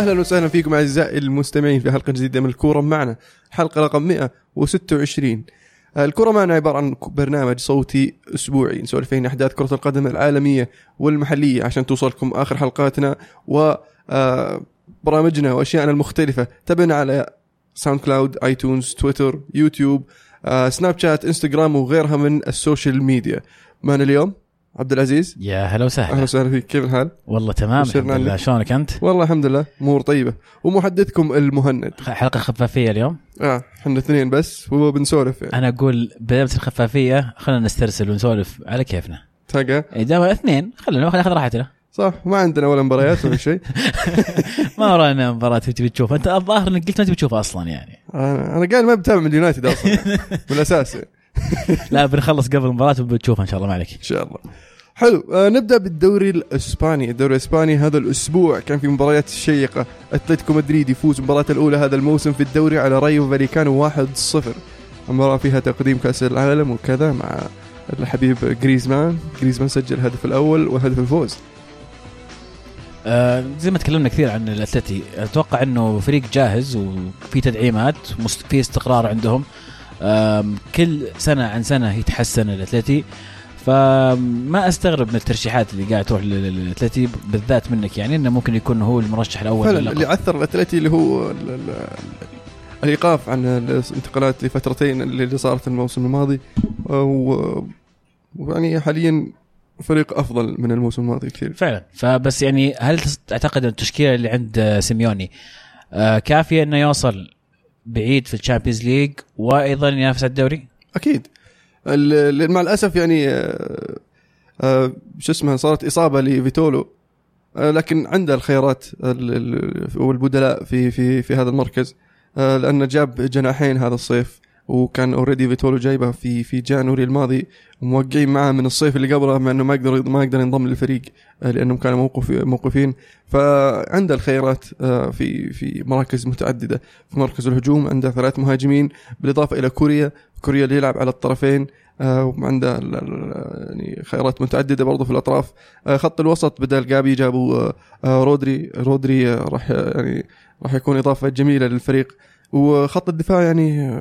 أهلا وسهلا فيكم أعزائي المستمعين في حلقة جديدة من الكورة معنا. حلقة رقم 126 آه، الكرة معنا عبارة عن برنامج صوتي أسبوعي نسولف فيه أحداث كرة القدم العالمية والمحلية عشان توصلكم آخر حلقاتنا و آه، برامجنا وأشياءنا المختلفة. تابعنا على SoundCloud iTunes Twitter YouTube آه، Snapchat Instagram وغيرها من ال social media. معنا اليوم عبد العزيز يا هلا أهلا وسهلا وسهلا فيك. كيف الحال؟ والله تمام الحمد لله. شلونك أنت؟ والله الحمد لله أمور طيبة. ومحدثكم المهند. حلقة خفافية اليوم؟ آه إحنا اثنين بس وبنسولف يعني. أنا أقول بدأت الخفافية خلينا نسترسل ونسولف على كيفنا. تلقى اذا اثنين خلينا ناخذ راحتنا. صح ما عندنا ولا مباريات ولا شيء. ما ورانا مباراة تبي تشوفها. أنت الظاهر إنك قلت ما تبي تشوفها أصلا يعني. أنا أنا قايل ما بتابع من اليونايتد أصلا من الأساس يعني. لا بنخلص قبل المباراة وبتشوفها إن شاء الله ما عليك. إن شاء الله. حلو آه نبدأ بالدوري الإسباني. الدوري الإسباني هذا الأسبوع كان في مباريات شيقة. أتلتيكو مدريد يفوز مباراة الأولى هذا الموسم في الدوري على رايو فاليكانو 1-0 المباراة فيها تقديم كأس العالم وكذا مع الحبيب جريزمان. جريزمان سجل الهدف الأول وهدف الفوز. آه زي ما تكلمنا كثير عن الأتلتي أتوقع إنه فريق جاهز وفي تدعيمات في استقرار عندهم. كل سنة عن سنة يتحسن الاتلتي فما أستغرب من الترشيحات اللي قاعد تروح لل- للأتلتي بالذات منك يعني إنه ممكن يكون هو المرشح الأول فعلا. اللي أثر الأتلتي اللي هو ال- ال- الإيقاف عن الانتقالات لفترتين اللي صارت الموسم الماضي. و- ويعني حاليا فريق أفضل من الموسم الماضي كثير فعلا. فبس يعني هل تعتقد إن التشكيلة اللي عند آه، سيميوني آه، كافية إنه يوصل بعيد في ال Champions League وأيضا ينافس على الدوري؟ أكيد. مع الأسف يعني آه، آه، شو اسمه صارت إصابة لفيتولو. آه، لكن عنده الخيارات ال- ال- والبدلاء في في في هذا المركز. لأنه جاب جناحين هذا الصيف. وكان already فيتولو جايبه في في January الماضي وموقعين معاه من الصيف اللي قبله مع إنه ما يقدر ما يقدر ينضم للفريق آه، لأنهم كانوا موقف موقفين. فعنده الخيارات آه، في في مراكز متعددة. في مركز الهجوم عنده ثلاث مهاجمين بالإضافة إلى كوريا. كوريا اللي يلعب على الطرفين آه، وعنده يعني خيارات متعددة برضه في الأطراف. خط الوسط بدل قابي جابوا رودري. رودري راح يعني راح يكون إضافة جميلة للفريق. وخط الدفاع يعني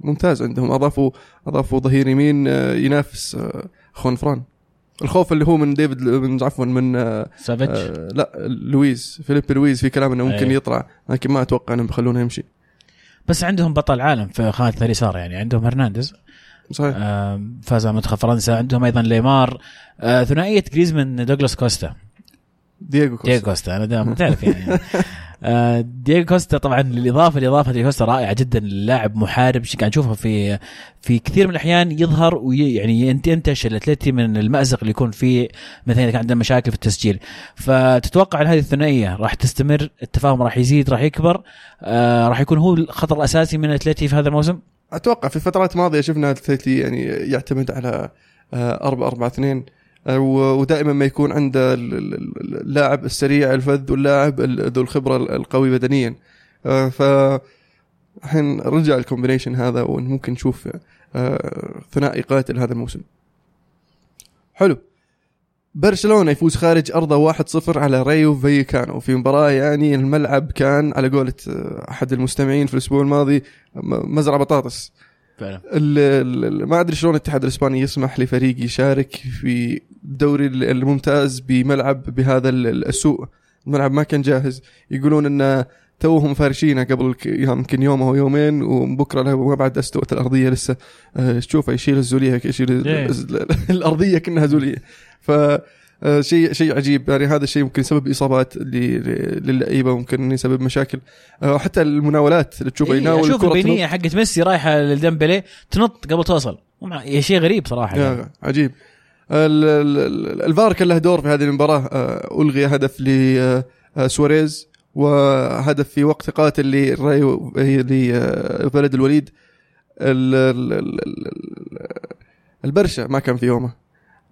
ممتاز عندهم. اضافوا أضافوا ظهير يمين آه، ينافس آه، خوان فران. الخوف اللي هو من ديفيد من عفوا من آه، سافيتش؟ آه، لا لويس فيليبي لويس في كلام إنه ممكن أي. يطلع لكن ما أتوقع إنهم بيخلونه يمشي. بس عندهم بطل عالم في خانة اليسار يعني. عندهم هرنانديز. صحيح. فاز على منتخب فرنسا. عندهم أيضا ليمار آه، ثنائية جريزمان دوغلاس كوستا. دييغو كوستا. دييغو كوستا أنا دائما تعرف يعني. دييغو كوستا طبعا الاضافه الاضافه دييغو كوستا رائعة جدا اللاعب محارب قاعد نشوفه في في كثير من الأحيان يظهر ويعني انت ينتشل الأتلتي من المأزق اللي يكون فيه مثلا إذا كان عنده مشاكل في التسجيل. فتتوقع إن هذه الثنائية راح تستمر التفاهم راح يزيد راح يكبر آه راح يكون هو الخطر الأساسي من الأتلتي في هذا الموسم؟ أتوقع في فترات ماضيه شفنا الأتلتي يعني يعتمد على 4 4 2 ودائما ما يكون عنده ال- ال- ال- اللاعب السريع الفذ واللاعب ال- ذو الخبرة القوي بدنيا. آه، ف الحين رجع ال combination هذا وممكن نشوف آه، ثنائي قاتل هذا الموسم. حلو. برشلونة يفوز خارج أرضه 1-0 على رايو فاييكانو. في مباراة يعني الملعب كان على قولة آه، أحد المستمعين في الأسبوع الماضي مزرعة بطاطس. فعلا. ما أدري شلون الاتحاد الإسباني يسمح لفريق يشارك في الدوري ال- الممتاز بملعب بهذا ال- ال- السوء. الملعب ما كان جاهز. يقولون إن توهم فارشينه قبل يمكن يوم أو يومين وبكرة له ما بعد أستوت الأرضية لسه. آه، تشوفه يشيل الزولية يشيل إيه. ال- الأرضية كأنها زولية. ف آه، شيء شيء عجيب. يعني هذا الشيء ممكن يسبب إصابات للعيبه ممكن يسبب مشاكل. آه، حتى المناولات اللي تشوفه إيه يناول أشوف الكرة البينيه حقت ميسي رايحة لديمبلي تنط قبل توصل. شيء غريب صراحة. يعني. عجيب. ال- ال- ال- الفار كان له دور في هذه المباراة. آه، ألغي هدف لسواريز وهدف في وقت قاتل لبلد الوليد. ال- ال- ال- ال- البرشا ما كان في يومه.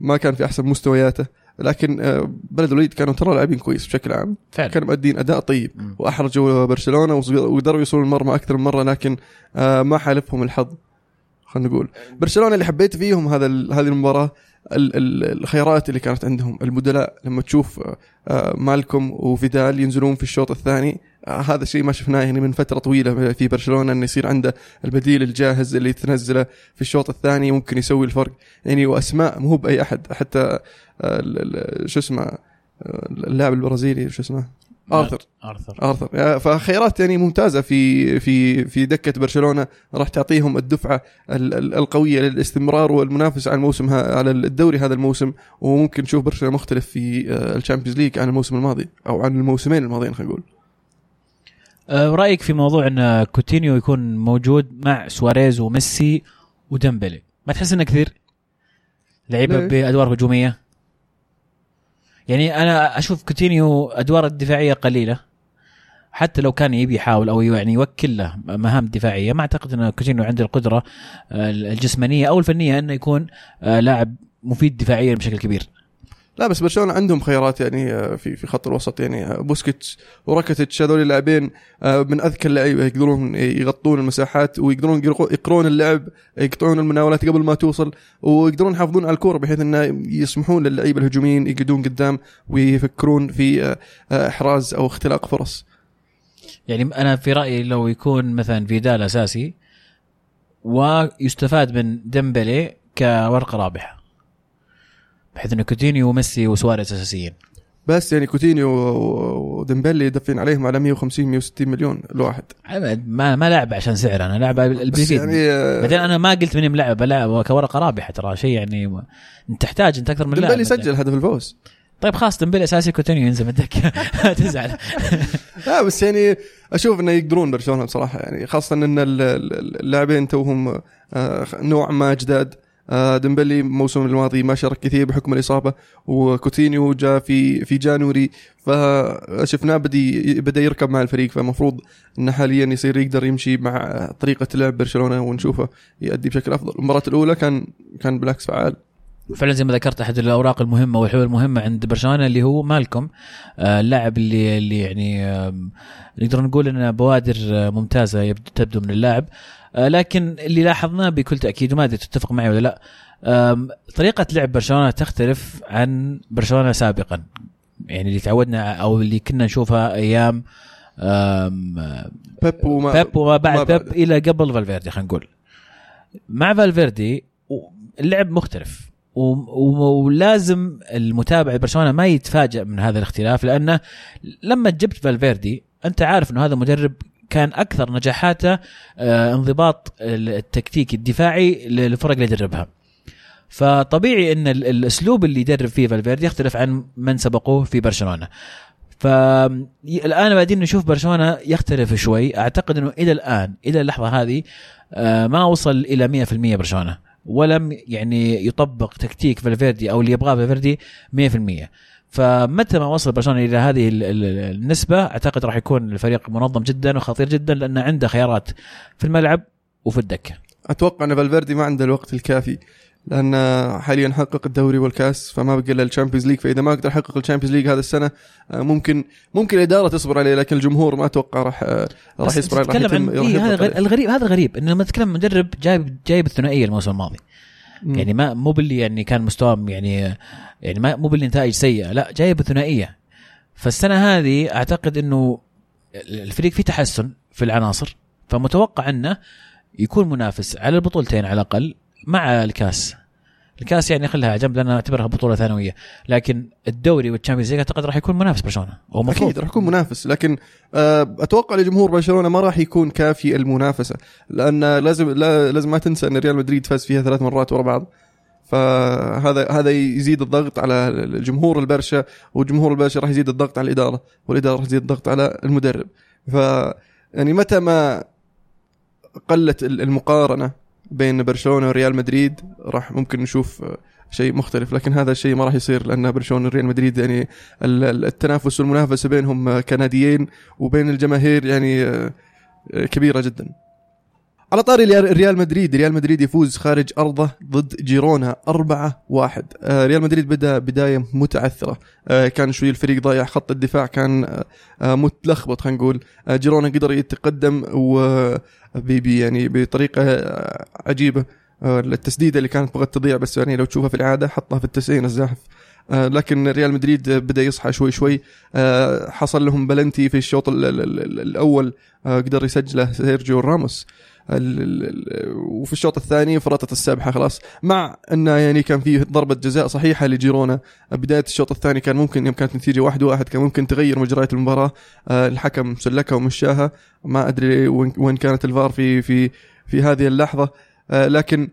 ما كان في أحسن مستوياته. لكن آه، بلد الوليد كانوا ترى لاعبين كويس بشكل عام. فعلا. كانوا مؤدين أداء طيب. مم. وأحرجوا برشلونة وص- وقدروا يوصلوا المرمى أكثر من مرة لكن آه، ما حالفهم الحظ خلينا نقول. برشلونة اللي حبيت فيهم هذا هذه المباراة ال- ال- الخيارات اللي كانت عندهم البدلاء لما تشوف آه، آه، مالكم وفيدال ينزلون في الشوط الثاني آه، هذا الشيء ما شفناه يعني من فترة طويلة في برشلونة إنه يصير عنده البديل الجاهز اللي تنزله في الشوط الثاني ممكن يسوي الفرق. يعني وأسماء مو بأي أحد حتى آه، شو اسمه آه، اللاعب البرازيلي شو اسمه؟ آرثر. آرثر. آرثر. يا- فخيارات يعني ممتازة في في في دكة برشلونة راح تعطيهم الدفعة ال- ال- القوية للاستمرار والمنافسة على الموسم على الدوري هذا الموسم. وممكن نشوف برشلونة مختلف في آه، ال Champions League عن الموسم الماضي أو عن الموسمين الماضيين خلينا نقول. رايك في موضوع إن كوتينيو يكون موجود مع سواريز وميسي وديمبلي؟ ما تحس إنه كثير؟ لعيبة؟ بأدوار هجومية؟ يعني أنا أشوف كوتينيو أدواره الدفاعية قليلة. حتى لو كان يبي يحاول أو يعني يوكل له مهام دفاعية ما أعتقد إن كوتينيو عنده القدرة آه، الجسمانية أو الفنية إنه يكون آه، لاعب مفيد دفاعيا بشكل كبير. لا بس برشلونة عندهم خيارات يعني آه، في في خط الوسط يعني آه، بوسكيتس وراكيتيتش هذول اللاعبين آه، من أذكى اللعيبه يقدرون يغطون المساحات ويقدرون يقرون اللعب يقطعون المناولات قبل ما توصل ويقدرون يحافظون على الكورة بحيث انه يسمحون للعيبة الهجوميين يقعدون قدام ويفكرون في إحراز أو اختلاق فرص. يعني أنا في رأيي لو يكون مثلا فيدال أساسي ويستفاد من ديمبلي كورقة رابحة. بحيث انه كوتينيو وميسي وسواريز أساسيين. بس يعني كوتينيو وديمبلي دافعين عليهم على 150 160 مليون الواحد ما ما لعب عشان سعر أنا لعب اللي بس بيفيد يعني آه، بعدين أنا ما قلت مني ملعب بلعب كورقه رابحه ترى شيء يعني انت تحتاج أنت أكثر من لاعب. ديمبلي سجل هدف الفوز. طيب خلاص ديمبلي أساسي كوتينيو ينزل من الدكه تزعل. لا بس يعني أشوف إنه يقدرون برشلونة بصراحة يعني خاصة إن ال- ال- اللاعبين توهم آه، نوعا ما جداد. ديمبلي الموسم الماضي ما شارك كثير بحكم الإصابة وكوتينيو جاء في في January فشفناه بدي بدأ يركب مع الفريق فالمفروض إنه حاليا يصير يقدر يمشي مع طريقة لعب برشلونة ونشوفه يؤدي بشكل أفضل. المباراة الأولى كان كان بالعكس فعال. فعلا زي ما ذكرت أحد الأوراق المهمة والحلول المهمة عند برشلونة اللي هو مالكم آه، اللاعب اللي اللي يعني نقدر نقول إنه بوادر آه، ممتازة تبدو من اللاعب. آه، لكن اللي لاحظناه بكل تأكيد وما أدري تتفق معي ولا لا طريقة لعب برشلونة تختلف عن برشلونة سابقا. يعني اللي تعودنا أو اللي كنا نشوفها أيام بيب وما بيب وما بعد بيب. إلى قبل فالفيردي خلينا نقول. مع فالفيردي اللعب مختلف. ولازم المتابع برشلونه ما يتفاجئ من هذا الاختلاف لأنه لما جبت فالفيردي أنت عارف إنه هذا مدرب كان أكثر نجاحاته آه، انضباط التكتيك الدفاعي للفرق اللي يدربها. فطبيعي إن ال- الأسلوب اللي يدرب فيه فالفيردي يختلف عن من سبقوه في برشلونة. فالان بعدين نشوف برشلونة يختلف شوي. أعتقد إنه إلى الآن إلى اللحظة هذه آه، ما وصل إلى 100% برشلونة ولم يعني يطبق تكتيك فالفيردي أو اللي يبغاه فالفيردي 100% فمتى ما وصل برشلونه إلى هذه ال- ال- النسبة أعتقد راح يكون الفريق منظم جدا وخطير جدا لأنه عنده خيارات في الملعب وفي الدكة أتوقع إن فالفيردي ما عنده الوقت الكافي لأن حاليا حقق الدوري والكأس فما بقى إلا ال Champions League فإذا ما قدر يحقق ال Champions League هذا السنة آه، ممكن ممكن الإدارة تصبر عليه لكن الجمهور ما أتوقع راح آه، راح يصبر عليه راح تتكلم يتم عن إيه هذا. الغريب هذا الغريب انه لما تتكلم مدرب جايب جايب الثنائية الموسم الماضي مم. يعني ما مو باللي يعني كان مستواهم يعني يعني ما مو باللي نتائج سيئة لا جايب ثنائية فالسنة هذه أعتقد إنه الفريق فيه تحسن في العناصر فمتوقع إنه يكون منافس على البطولتين على الأقل مع الكاس الكاس يعني خلها على جنب لأن أعتبرها بطولة ثانوية. لكن الدوري وال Champions League أعتقد راح يكون منافس برشلونة. هو أكيد راح يكون منافس. لكن آه، أتوقع لجمهور برشلونة ما راح يكون كافي المنافسة. لأن لازم لا لازم ما تنسى إن ريال مدريد فاز فيها ثلاث مرات ورا بعض. فهذا هذا يزيد الضغط على الجمهور البرشا وجمهور البرشا راح يزيد الضغط على الإدارة والإدارة راح تزيد الضغط على المدرب. ف يعني متى ما قلت ال- المقارنة بين برشلونة وريال مدريد راح ممكن نشوف شيء مختلف لكن هذا الشيء ما راح يصير لأن برشلونة وريال مدريد يعني ال- ال- التنافس والمنافسة بينهم كناديين وبين الجماهير يعني آه، كبيرة جدا. على طاري ريال- مدريد. ريال مدريد يفوز خارج أرضه ضد جيرونا 4 1 ريال مدريد بدا بداية متعثرة. آه، كان شوي الفريق ضايع خط الدفاع كان آه، آه، متلخبط خلينا نقول. آه، جيرونا قدر يتقدم و يعني بطريقة آه، عجيبة. آه، التسديدة اللي كانت بغت تضيع بس يعني لو تشوفها في الاعاده حطها في التسعين الزاحف. آه، لكن ريال مدريد بدا يصحى شوي شوي. آه، حصل لهم بلنتي في الشوط ال- ال- ال- الأول. آه، قدر يسجله سيرجيو راموس. وفي الشوط الثاني فرطت السابحة خلاص. مع انه يعني كان فيه ضربة جزاء صحيحة لجيرونا. بداية الشوط الثاني كان ممكن يوم كانت النتيجه واحد واحد كان ممكن تغير مجريات المباراة. آه، الحكم سلكها ومشاها. ما أدري وين وين كانت الفار في في في هذه اللحظة. آه، لكن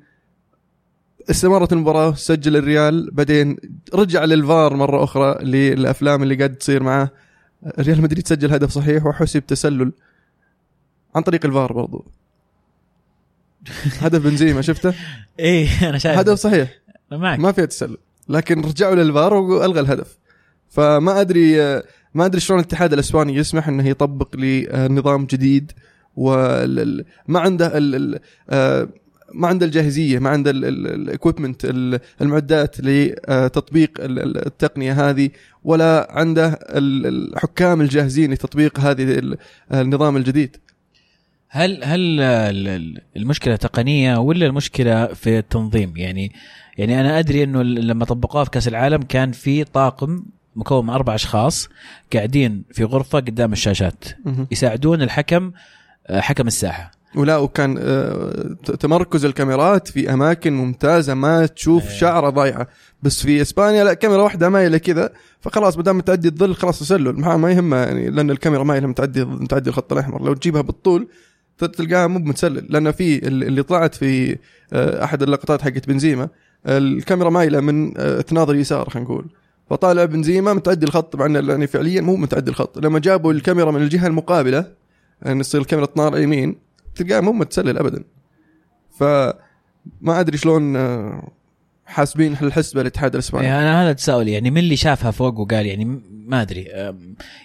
استمرت المباراة سجل الريال. بعدين رجع للفار مرة أخرى للأفلام اللي قاعد تصير معاه. ريال مدريد سجل هدف صحيح وحسب تسلل عن طريق الفار برضو. هدف بنزيما شفته؟ إيه أنا شايف هدف صحيح. معك. ما فيها تسلل. لكن رجعوا للفار وألغى الهدف. فما أدري ما أدري شلون الاتحاد الأسباني يسمح إنه يطبق لي آه، نظام جديد وما عنده ال- ال- آه، ما عنده الجاهزية ما عنده الاكويبمنت المعدات لتطبيق ال- ال- التقنية هذه ولا عنده ال- الحكام الجاهزين لتطبيق هذه ال- النظام الجديد. هل هل ال- ال- المشكلة تقنية ولا المشكلة في التنظيم؟ يعني يعني أنا أدري إنه لما طبقوها في كأس العالم كان في طاقم مكون من أربع أشخاص قاعدين في غرفة قدام الشاشات. يساعدون الحكم آه، حكم الساحة. ولا وكان آه، تمركز الكاميرات في أماكن ممتازة ما تشوف أيه. شعرة ضايعة. بس في إسبانيا لا كاميرا واحدة مايله كذا فخلاص ما دام تعدي الظل خلاص تسلل. ما يهمه يعني لأن الكاميرا مايله متعدي متعدي الخط الأحمر. لو تجيبها بالطول تلقاها مو متسلل لأن في ال- اللي طلعت في آه، أحد اللقطات حقت بنزيما الكاميرا مايلة من آه، تناظر يسار خلينا نقول. فطالع بنزيما متعدي الخط انه يعني فعليا مو متعدي الخط لما جابوا الكاميرا من الجهة المقابلة يعني يصير الكاميرا تنار يمين تلقاه مو متسلل ابدا. فما أدري شلون آه، حاسبين الحسبة الاتحاد الإسباني يعني أنا هذا تساؤلي يعني من اللي شافها فوق وقال يعني ما أدري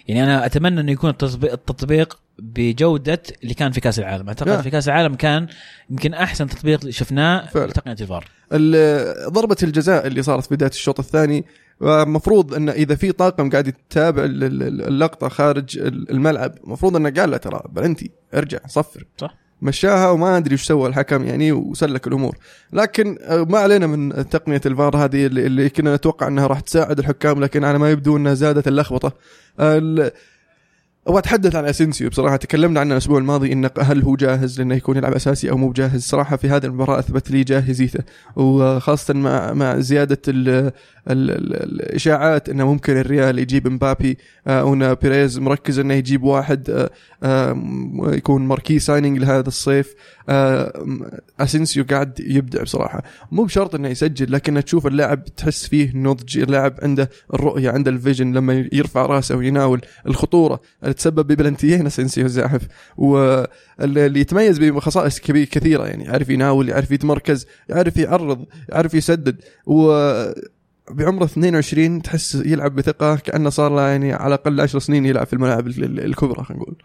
يعني أنا أتمنى إنه يكون التطبيق, التطبيق بجودة اللي كان في كأس العالم أعتقد لا. في كأس العالم كان يمكن أحسن تطبيق شفناه فعلا. تقنيه الفار ال- ضربة الجزاء اللي صارت في بداية الشوط الثاني المفروض انه إذا في طاقم قاعد يتابع ال- ال- اللقطة خارج ال- الملعب المفروض إنه قال له ترى بلنتي ارجع صفر صح. مشاها وما أدري إيش سوى الحكم يعني وسلك الأمور. لكن آه، ما علينا من تقنية الفار هذه اللي, اللي كنا نتوقع إنها راح تساعد الحكام لكن على ما يبدو إنها زادت اللخبطة. أبغى أتحدث عن اسينسيو بصراحة. تكلمنا عنه الأسبوع الماضي انه هل هو جاهز لأنه يكون يلعب أساسي أو مو جاهز صراحة في هذه المباراة أثبت لي جاهزيته. وخاصة مع مع زيادة ال ال ال الإشاعات إنه ممكن الريال يجيب مبابي آه، أو ان بيريز مركز إنه يجيب واحد آه، آه، يكون marquee signing لهذا الصيف. اسينسيو قاعد يبدع بصراحة. مو بشرط إنه يسجل لكن تشوف اللاعب تحس فيه نضج اللاعب عنده الرؤية عنده ال vision لما يرفع رأسه ويناول الخطورة. تسبب ببلنتيين اسينسيو زاحف. واللي يتميز بخصائص كثيرة يعني يعرف يناول يعرف يتمركز يعرف يعرض يعرف يسدد. و بعمره 22 تحس يلعب بثقة كأنه صار له يعني على الأقل 10 سنين يلعب في الملاعب ال- ال- الكبرى خلينا نقول.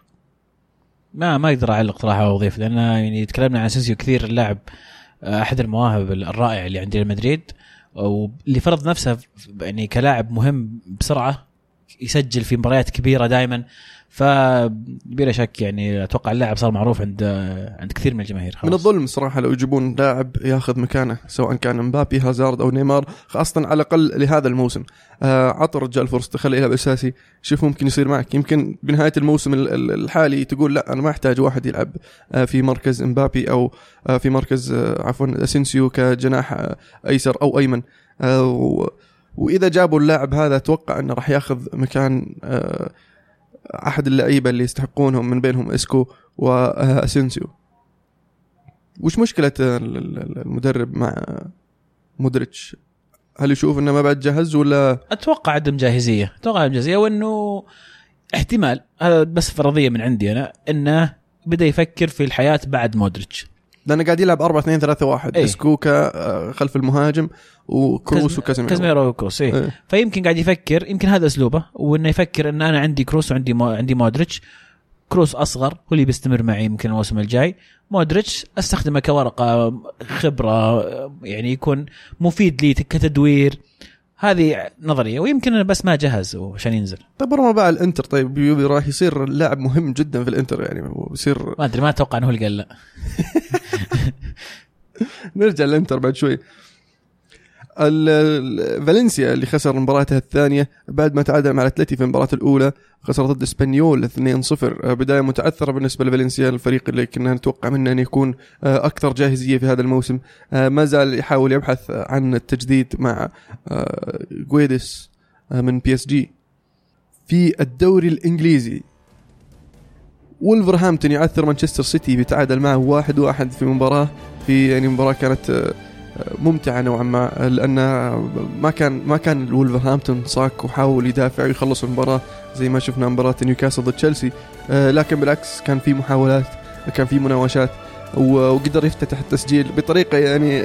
ما ما أقدر أعلق صراحة أو أضيف لأن يعني تكلمنا عن اسينسيو كثير اللاعب آه، أحد المواهب الرائع اللي عند ريال مدريد واللي فرض نفسه يعني كلاعب مهم بسرعة يسجل في مباريات كبيرة دائما فبلا شك يعني أتوقع اللاعب صار معروف عند عند كثير من الجماهير. خلاص. من الظلم صراحة لو يجيبون لاعب ياخذ مكانه سواء كان مبابي هازارد أو نيمار خاصة على الأقل لهذا الموسم. آه عطى الرجال فرصه خليه يلعب أساسي شوف ممكن يصير معك. يمكن بنهاية الموسم ال- ال- الحالي تقول لا أنا ما أحتاج واحد يلعب آه في مركز مبابي أو آه في مركز آه عفوا أسينسيو كجناح أيسر أو أيمن. آه وإذا جابوا اللاعب هذا أتوقع إنه راح ياخذ مكان آه أحد اللعيبة اللي يستحقونهم من بينهم إسكو وأسينسيو. وش ال- المدرب مع مودريتش؟ هل يشوف إنه ما بعد جهز ولا؟ أتوقع عدم جاهزية. أتوقع عدم جاهزية وإنه احتمال هذا بس فرضية من عندي أنا إنه بدأ يفكر في الحياة بعد مودريتش. لأنه قاعد يلعب 4 2 3 1 إيه. إيسكو ك آه، خلف المهاجم وكروس وكازيميرو كازميرو وكروس إيه. إيه. فيمكن قاعد يفكر يمكن هذا أسلوبه وإنه يفكر إن أنا عندي كروس وعندي مو عندي مودريتش كروس أصغر هو اللي بيستمر معي يمكن الموسم الجاي مودريتش أستخدمه كورقة خبرة يعني يكون مفيد لي كتدوير هذه نظرية ويمكن بس ما جهز عشان ينزل. طيب رغم باع الإنتر طيب بي- راح يصير لاعب مهم جدا في الإنتر يعني بيصير ما أدري ما أتوقع إنه هو اللي قال لا. نرجع للإنتر بعد شوي. فالنسيا اللي خسر مباراته الثانية بعد ما تعادل مع الاتلتي في المباراة الأولى خسر ضد إسبانيول 2-0 آه، بداية متعثرة بالنسبة لفالنسيا الفريق اللي كنا نتوقع منه أن يكون آه، أكثر جاهزية في هذا الموسم. آه، ما زال يحاول يبحث عن التجديد مع جويدس من PSG. في الدوري الإنجليزي ولفرهامبتون يعثر مانشستر سيتي بتعادل معه واحد واحد في مباراة في يعني مباراة كانت ممتعة نوعا ما لأن ما كان ما كان ولفرهامبتون صاك وحاول يدافع ويخلص المباراة زي ما شفنا مباراة نيوكاسل ضد تشيلسي. آه، لكن بالعكس كان في محاولات كان في مناوشات وقدر يفتتح التسجيل بطريقة يعني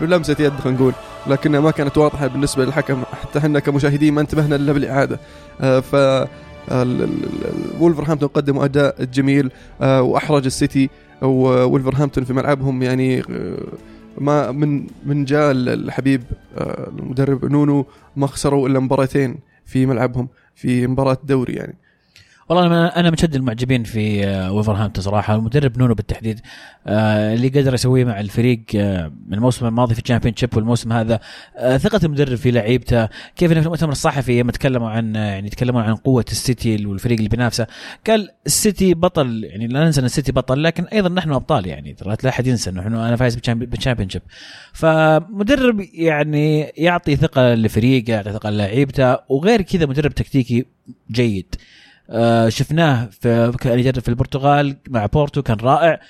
بلمسة يد خلينا نقول. لكنها ما كانت واضحة بالنسبة للحكم حتى إحنا كمشاهدين ما انتبهنا إلا بالإعادة. آه، ف وولفرهامبتون قدموا أداء جميل. آه، وأحرج السيتي وولفرهامبتون في ملعبهم يعني ما من من جاء الحبيب آه، المدرب نونو ما خسروا إلا مباراتين في ملعبهم في مباراة دوري يعني. والله أنا أنا من شد المعجبين في آه، وولفرهامبتون صراحة المدرب نونو بالتحديد آه، اللي قدر يسويه مع الفريق آه، من الموسم الماضي في ال Championship والموسم هذا. آه، ثقة المدرب في لعيبته كيف إنه في المؤتمر الصحفي لما تكلموا عن آه، يعني يتكلمون عن قوة السيتي والفريق اللي بينافسه. قال السيتي بطل يعني لا ننسى إن السيتي بطل لكن أيضا نحن أبطال يعني ترى لا أحد ينسى إنه أنا فايز بال Championship فمدرب يعني يعطي ثقة لفريقه يعطي ثقة للعيبته وغير كذا مدرب تكتيكي جيد. آه، شفناه في كان يدرب في البرتغال مع بورتو كان رائع.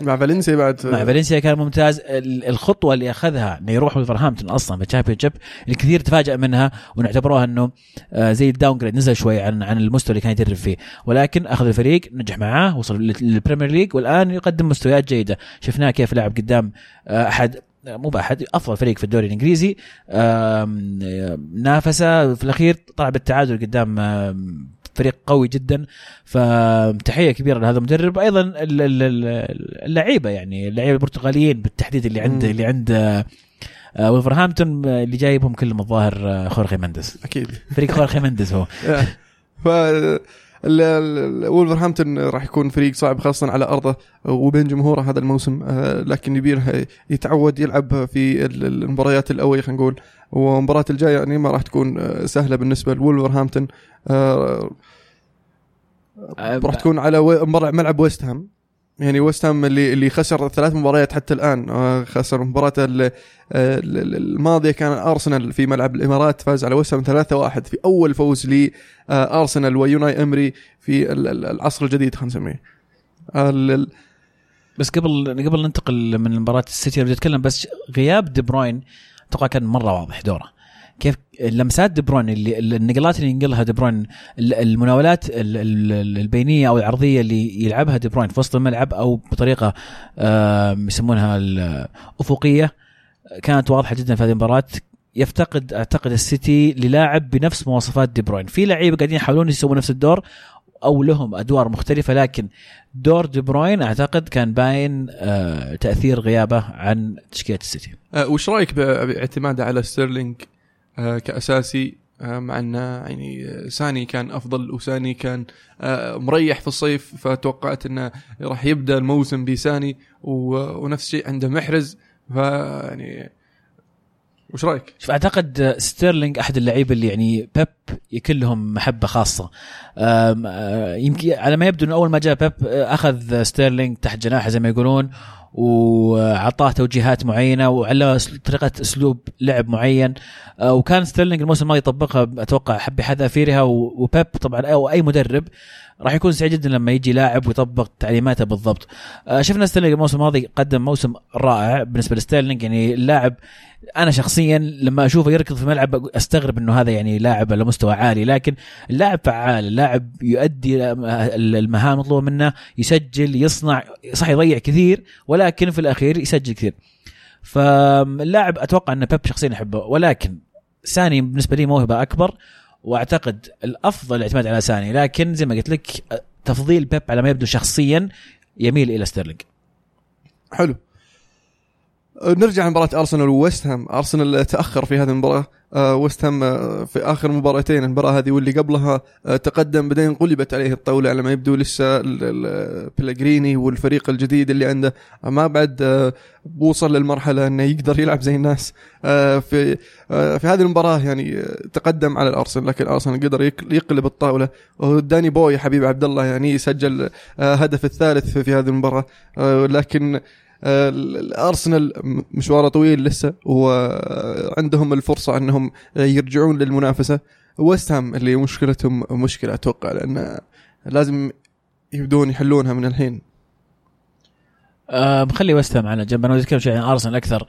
مع فالنسيا بعد. مع فالنسيا كان ممتاز. ال- الخطوة اللي أخذها إنه يروح ولفرهامبتون أصلا في ال Championship الكثير تفاجأ منها ونعتبروها إنه آه، زي ال downgrade نزل شوي عن عن المستوى اللي كان يدرب فيه. ولكن أخذ الفريق نجح معاه وصل لل- لل Premier League والآن يقدم مستويات جيدة. شفناه كيف لعب قدام آه، أحد مو بأحد أفضل فريق في الدوري الإنجليزي. آم، آم، نافس في الأخير طلع بالتعادل قدام فريق قوي جدا. فتحيه كبيرة لهذا المدرب. أيضا ال- ال- ال- اللعيبة يعني اللعيبة البرتغاليين بالتحديد اللي عند مم. اللي عند آه، ولفرهامبتون آه، اللي جايبهم كلهم الظاهر آه، خورخي مندس أكيد. فريق خورخي مندس هو. ف وولفرهامبتون راح يكون فريق صعب خاصة على أرضه وبين جمهوره هذا الموسم آه، لكن يبيه يتعود يلعب في ال- المباريات الأولية خلينا نقول. والمباراة الجاية يعني ما راح تكون آه، سهلة بالنسبة لولفرهامبتون. آه، راح تكون على ملعب ويست هام. يعني ويست هام اللي اللي خسر ثلاث مباريات حتى الآن. آه، خسر مباراة ال- ال- ال- الماضية كان ارسنال في ملعب الإمارات فاز على ويست هام 3-1 في أول فوز لارسنال ويوناي إمري في ال- ال- العصر الجديد خلينا نسميه. بس قبل قبل ننتقل من مباراة السيتي بدي أتكلم بس غياب دي بروين أتوقع كان مرة واضح دوره. كيف لمسات دي بروين اللي النقلات اللي ينقلها ال- المناولات ال- ال- البينية أو العرضية اللي يلعبها دي بروين في وسط الملعب أو بطريقة يسمونها الأفقية كانت واضحة جدا في هذه المباراة. يفتقد أعتقد السيتي للاعب بنفس مواصفات دي بروين في لعيبة قاعدين يحاولون يسوون نفس الدور أو لهم أدوار مختلفة لكن دور دي بروين أعتقد كان باين آه تأثير غيابه عن تشكيلة السيتي. آه، وش رأيك باعتماده على ستيرلينج؟ كأساسي آه، مع انه يعني آه، ساني كان أفضل وساني كان آه، مريح في الصيف فتوقعت أنه راح يبدأ الموسم بساني ونفس الشيء عنده محرز فيعني وش رأيك؟ شوف أعتقد ستيرلينج أحد اللعيبة اللي يعني بيب يكون لهم محبة خاصة آه، يمكن على ما يبدو إنه أول ما جاء بيب آه، أخذ ستيرلينج تحت جناحه زي ما يقولون وعطاه توجيهات معينة أسل- طريقة أسلوب لعب معين. آه، وكان ستيرلينج الموسم الماضي يطبقها أتوقع حب بحذافيرها و- وبيب طبعا أو أي مدرب راح يكون سعيد جدا لما يجي لاعب ويطبق تعليماته بالضبط. آه، شفنا ستيرلينج الموسم الماضي قدم موسم رائع بالنسبة لستيرلينج يعني اللاعب أنا شخصيا لما أشوفه يركض في الملعب أستغرب إنه هذا يعني لاعب على مستوى عالي لكن اللاعب فعال اللاعب يؤدي المهام المطلوبة منه يسجل يصنع صح يضيع كثير ولكن في الأخير يسجل كثير. فاللاعب أتوقع أن بيب شخصيا يحبه ولكن ساني بالنسبة لي موهبة أكبر وأعتقد الأفضل الاعتماد على ساني. لكن زي ما قلت لك تفضيل بيب على ما يبدو شخصيا يميل إلى ستيرلينج. حلو. نرجع لمباراة ارسنال وويست هام، ارسنال تأخر في هذه المباراة، آه، ويست هام آه، في آخر مباراتين. المباراة هذه واللي قبلها آه، تقدم بعدين انقلبت عليه الطاولة. على ما يبدو لسه بيلغريني والفريق الجديد اللي عنده ما بعد وصل للمرحلة إنه يقدر يلعب زي الناس. في في هذه المباراة يعني تقدم على الأرسنال لكن ارسنال قدر يق- يقلب الطاولة. وداني بوي حبيب عبد الله يعني سجل هدف الثالث في هذه المباراة. آه، لكن الأرسنال مشواره طويل لسه وعندهم الفرصة أنهم يرجعون للمنافسة. ويست هام اللي مشكلتهم مشكلة أتوقع لأن لازم يبدون يحلونها من الحين. آه خلي ويست هام على جنب. أنا بتكلم شوي عن ارسنال أكثر.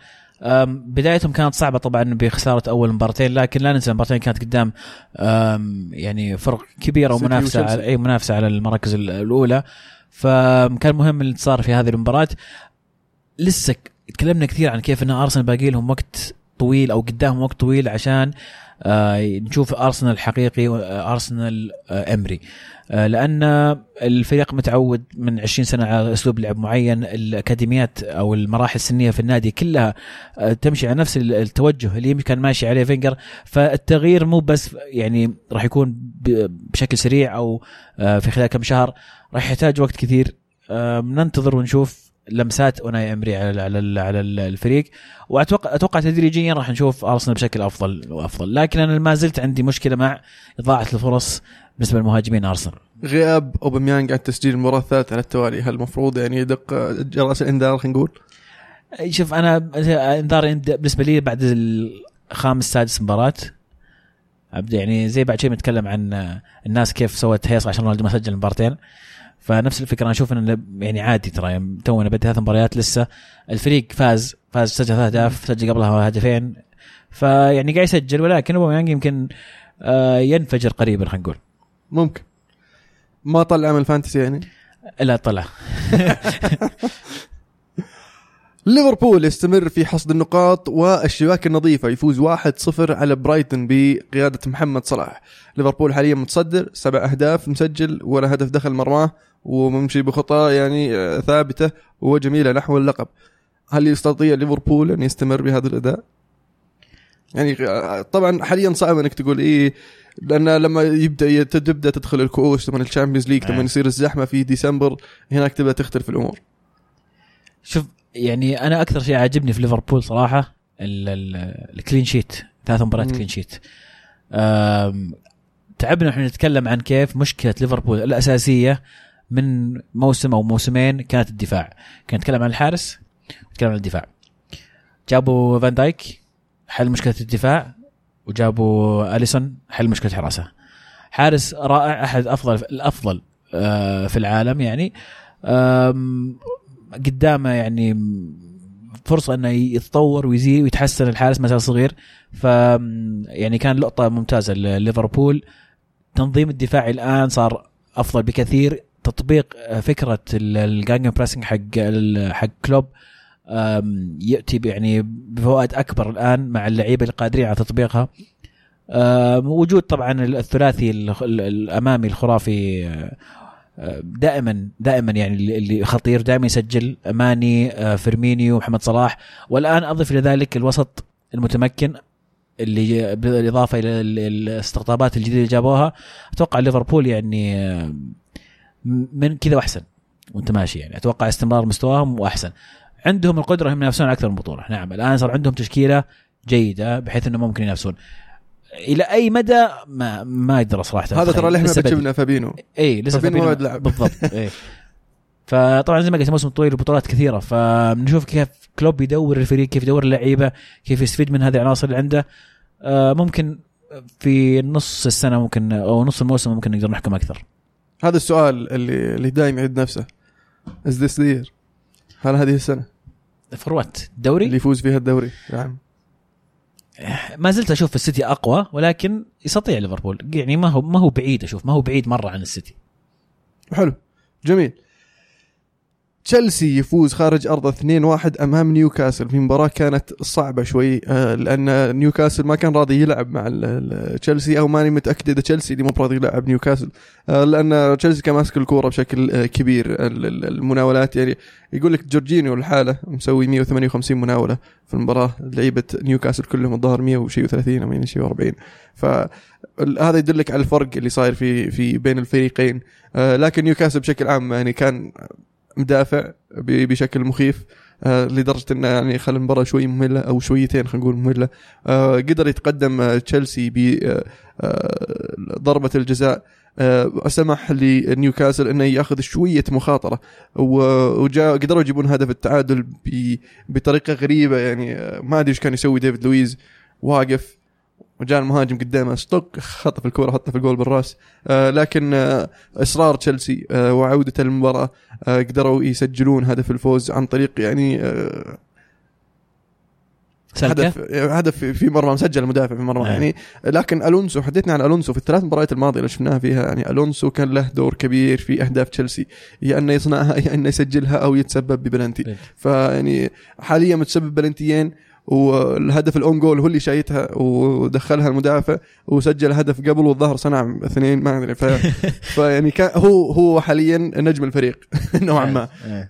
بدايتهم كانت صعبة طبعا بخسارة أول مباراتين لكن لا ننسى المباراتين كانت قدام يعني فرق كبيرة ومنافسة. على أي منافسة على المراكز ال- الأولى. فكان مهم الانتصار في هذه المباراة. لسه تكلمنا كثير عن كيف إن أرسنال باقي لهم وقت طويل أو قدامهم وقت طويل عشان آه، نشوف أرسنال حقيقي وارسنال آه، أمري. آه، لأن الفريق متعود من 20 سنة على أسلوب لعب معين الأكاديميات أو المراحل السنية في النادي كلها تمشي على نفس التوجه اللي كان ماشي عليه فينجر. فالتغيير مو بس يعني راح يكون بشكل سريع أو في خلال كم شهر راح يحتاج وقت كثير. ننتظر ونشوف لمسات أوناي أمري على على على الفريق. واتوقع أتوقع تدريجيا راح نشوف أرسنال بشكل أفضل وأفضل. لكن أنا ما زلت عندي مشكلة مع إضاعة الفرص بالنسبة للمهاجمين أرسنال. غياب أوباميانج عن تسجيل المباراة الثالثة على التوالي هل المفروض يعني يدق جرس الإنذار خلينا نقول؟ شوف أنا إنذار بالنسبة لي بعد الخامس سادس مباراة. ابدا يعني زي بعد شيء بنتكلم عن الناس كيف سوت هيصه عشان رونالدو ما سجل مباراتين فنفس الفكرة أنا أشوف انه يعني عادي ترى يعني تونا بدي ثلاث مباريات لسه. الفريق فاز فاز سجل ثلاث أهداف سجل قبلها هدفين. فيعني قاعد يسجل ولكن اوباميانج يمكن آه، ينفجر قريبا خلينا نقول. ممكن. ما طلع من ال fantasy يعني؟ لا طلع. ليفربول يستمر في حصد النقاط والشباك النظيفة يفوز 1-0 على برايتون بقيادة محمد صلاح ليفربول حاليا متصدر سبع أهداف مسجل ولا هدف دخل مرماه وممشي بخطى يعني آه، ثابتة وجميلة نحو اللقب هل يستطيع ليفربول أن يستمر بهذا الأداء؟ يعني آه، طبعا حاليا صعب أنك تقول إيه لأن لما يبدأ تبدأ تدخل الكؤوس ثم ال Champions League ثم نعم. يصير الزحمة في ديسمبر هناك تبدأ تختلف الأمور شوف يعني أنا أكثر شيء عاجبني في ليفربول صراحة ال- ال- ال clean sheet ثلاث مباريات. clean sheet تعبنا إحنا نتكلم عن كيف مشكلة ليفربول الأساسية من موسم أو موسمين كانت الدفاع. كان نتكلم عن الحارس نتكلم عن الدفاع. جابوا فان دايك حل مشكلة الدفاع وجابوا اليسون حل مشكلة الحراسه حارس رائع أحد أفضل الأفضل آه، في العالم يعني. قدامه يعني فرصة إنه يتطور ويزيد ويتحسن الحارس ما زال صغير. ف يعني كان لقطة ممتازة لليفربول. تنظيم الدفاعي الآن صار أفضل بكثير. تطبيق فكرة ال gegenpressing حق حق كلوب يأتي يعني بفوائد أكبر الآن مع اللعيبة القادرين على تطبيقها. وجود طبعا الثلاثي ال- ال- الأمامي الخرافي آه، دائما دائما يعني اللي- خطير دائما يسجل ماني آه، فيرمينيو محمد صلاح. والآن اضف إلى ذلك الوسط المتمكن اللي بالإضافة إلى ال- الاستقطابات الجديدة اللي جابوها. أتوقع ليفربول يعني آه، من كذا وأحسن. وأنت ماشي يعني. أتوقع استمرار مستواهم وأحسن. عندهم القدرة هم ينافسون أكثر من بطولة. نعم الآن صار عندهم تشكيلة جيدة بحيث انهم ممكن ينافسون. إلى أي مدى ما ما يقدر صراحة. هذا ترى اللي إحنا. ما شفنا فابينو. اي لسه فابينو فابينو. ما لعب. بالضبط اي فطبعا زي ما قلت موسم طويل وبطولات كثيرة. فبنشوف كيف كلوب يدور الفريق كيف يدور اللعيبة كيف يستفيد من هذه العناصر اللي عنده. آه، ممكن في نص السنة ممكن أو نص الموسم ممكن نقدر نحكم أكثر. هذا السؤال اللي اللي دايم يعيد نفسه. is this هل هذه السنة؟ فروات دوري؟ اللي يفوز فيها الدوري. نعم. ما زلت أشوف السيتي أقوى ولكن يستطيع ليفربول. يعني ما هو ما هو بعيد أشوف ما هو بعيد مرة عن السيتي. حلو. جميل. تشيلسي يفوز خارج ارضه 2-1 أمام نيوكاسل. في مباراة كانت صعبة شوي آه، لأن نيوكاسل ما كان راضي يلعب مع تشيلسي أو ماني متأكد إذا تشيلسي اللي مو راضي يلعب نيوكاسل. آه، لأن تشيلسي كان ماسك الكورة بشكل آه، كبير. ال- ال- المناولات يعني يقول لك جورجينيو الحاله مسوي 158 مناولة في المباراة. لعيبة نيوكاسل كلهم الظاهر 100 وشيء و30 أو 100 وشيء و40 فهذا يدلك على الفرق اللي صاير في في بين الفريقين. لكن نيوكاسل بشكل عام يعني كان مدافع بشكل مخيف آه، لدرجة إنه يعني خلى المباراة شوي مملة أو شويتين خلينا نقول مملة. آه، قدر يتقدم آه، تشيلسي بضربه الجزاء. سمح لنيوكاسل إنه يأخذ شوية مخاطرة وجاء قدروا يجيبون هدف التعادل بطريقة غريبة يعني ما أدري إيش كان يسوي ديفيد لويز. واقف. وجاء المهاجم قدامه ستوك خطف الكره حطها في الجول بالراس آه لكن آه إصرار تشيلسي آه وعودة المباراة آه قدروا يسجلون هدف الفوز عن طريق يعني آه سلكة هدف هدف في- مرمى مسجل المدافع في مرمى آه. يعني لكن ألونسو حدثنا عن ألونسو في الثلاث مباريات الماضية اللي شفناها فيها يعني ألونسو كان له دور كبير في أهداف تشيلسي يا انه يصنعها يا انه يسجلها أو يتسبب ببلنتي بلنتي. فيعني حاليا متسبب بلنتيين والهدف ال own goal هو اللي شايتها ودخلها المدافع وسجل هدف قبل والظهر صنع اثنين ما أدري ف... فيعني كان هو هو حاليا نجم الفريق نوعا ما آه.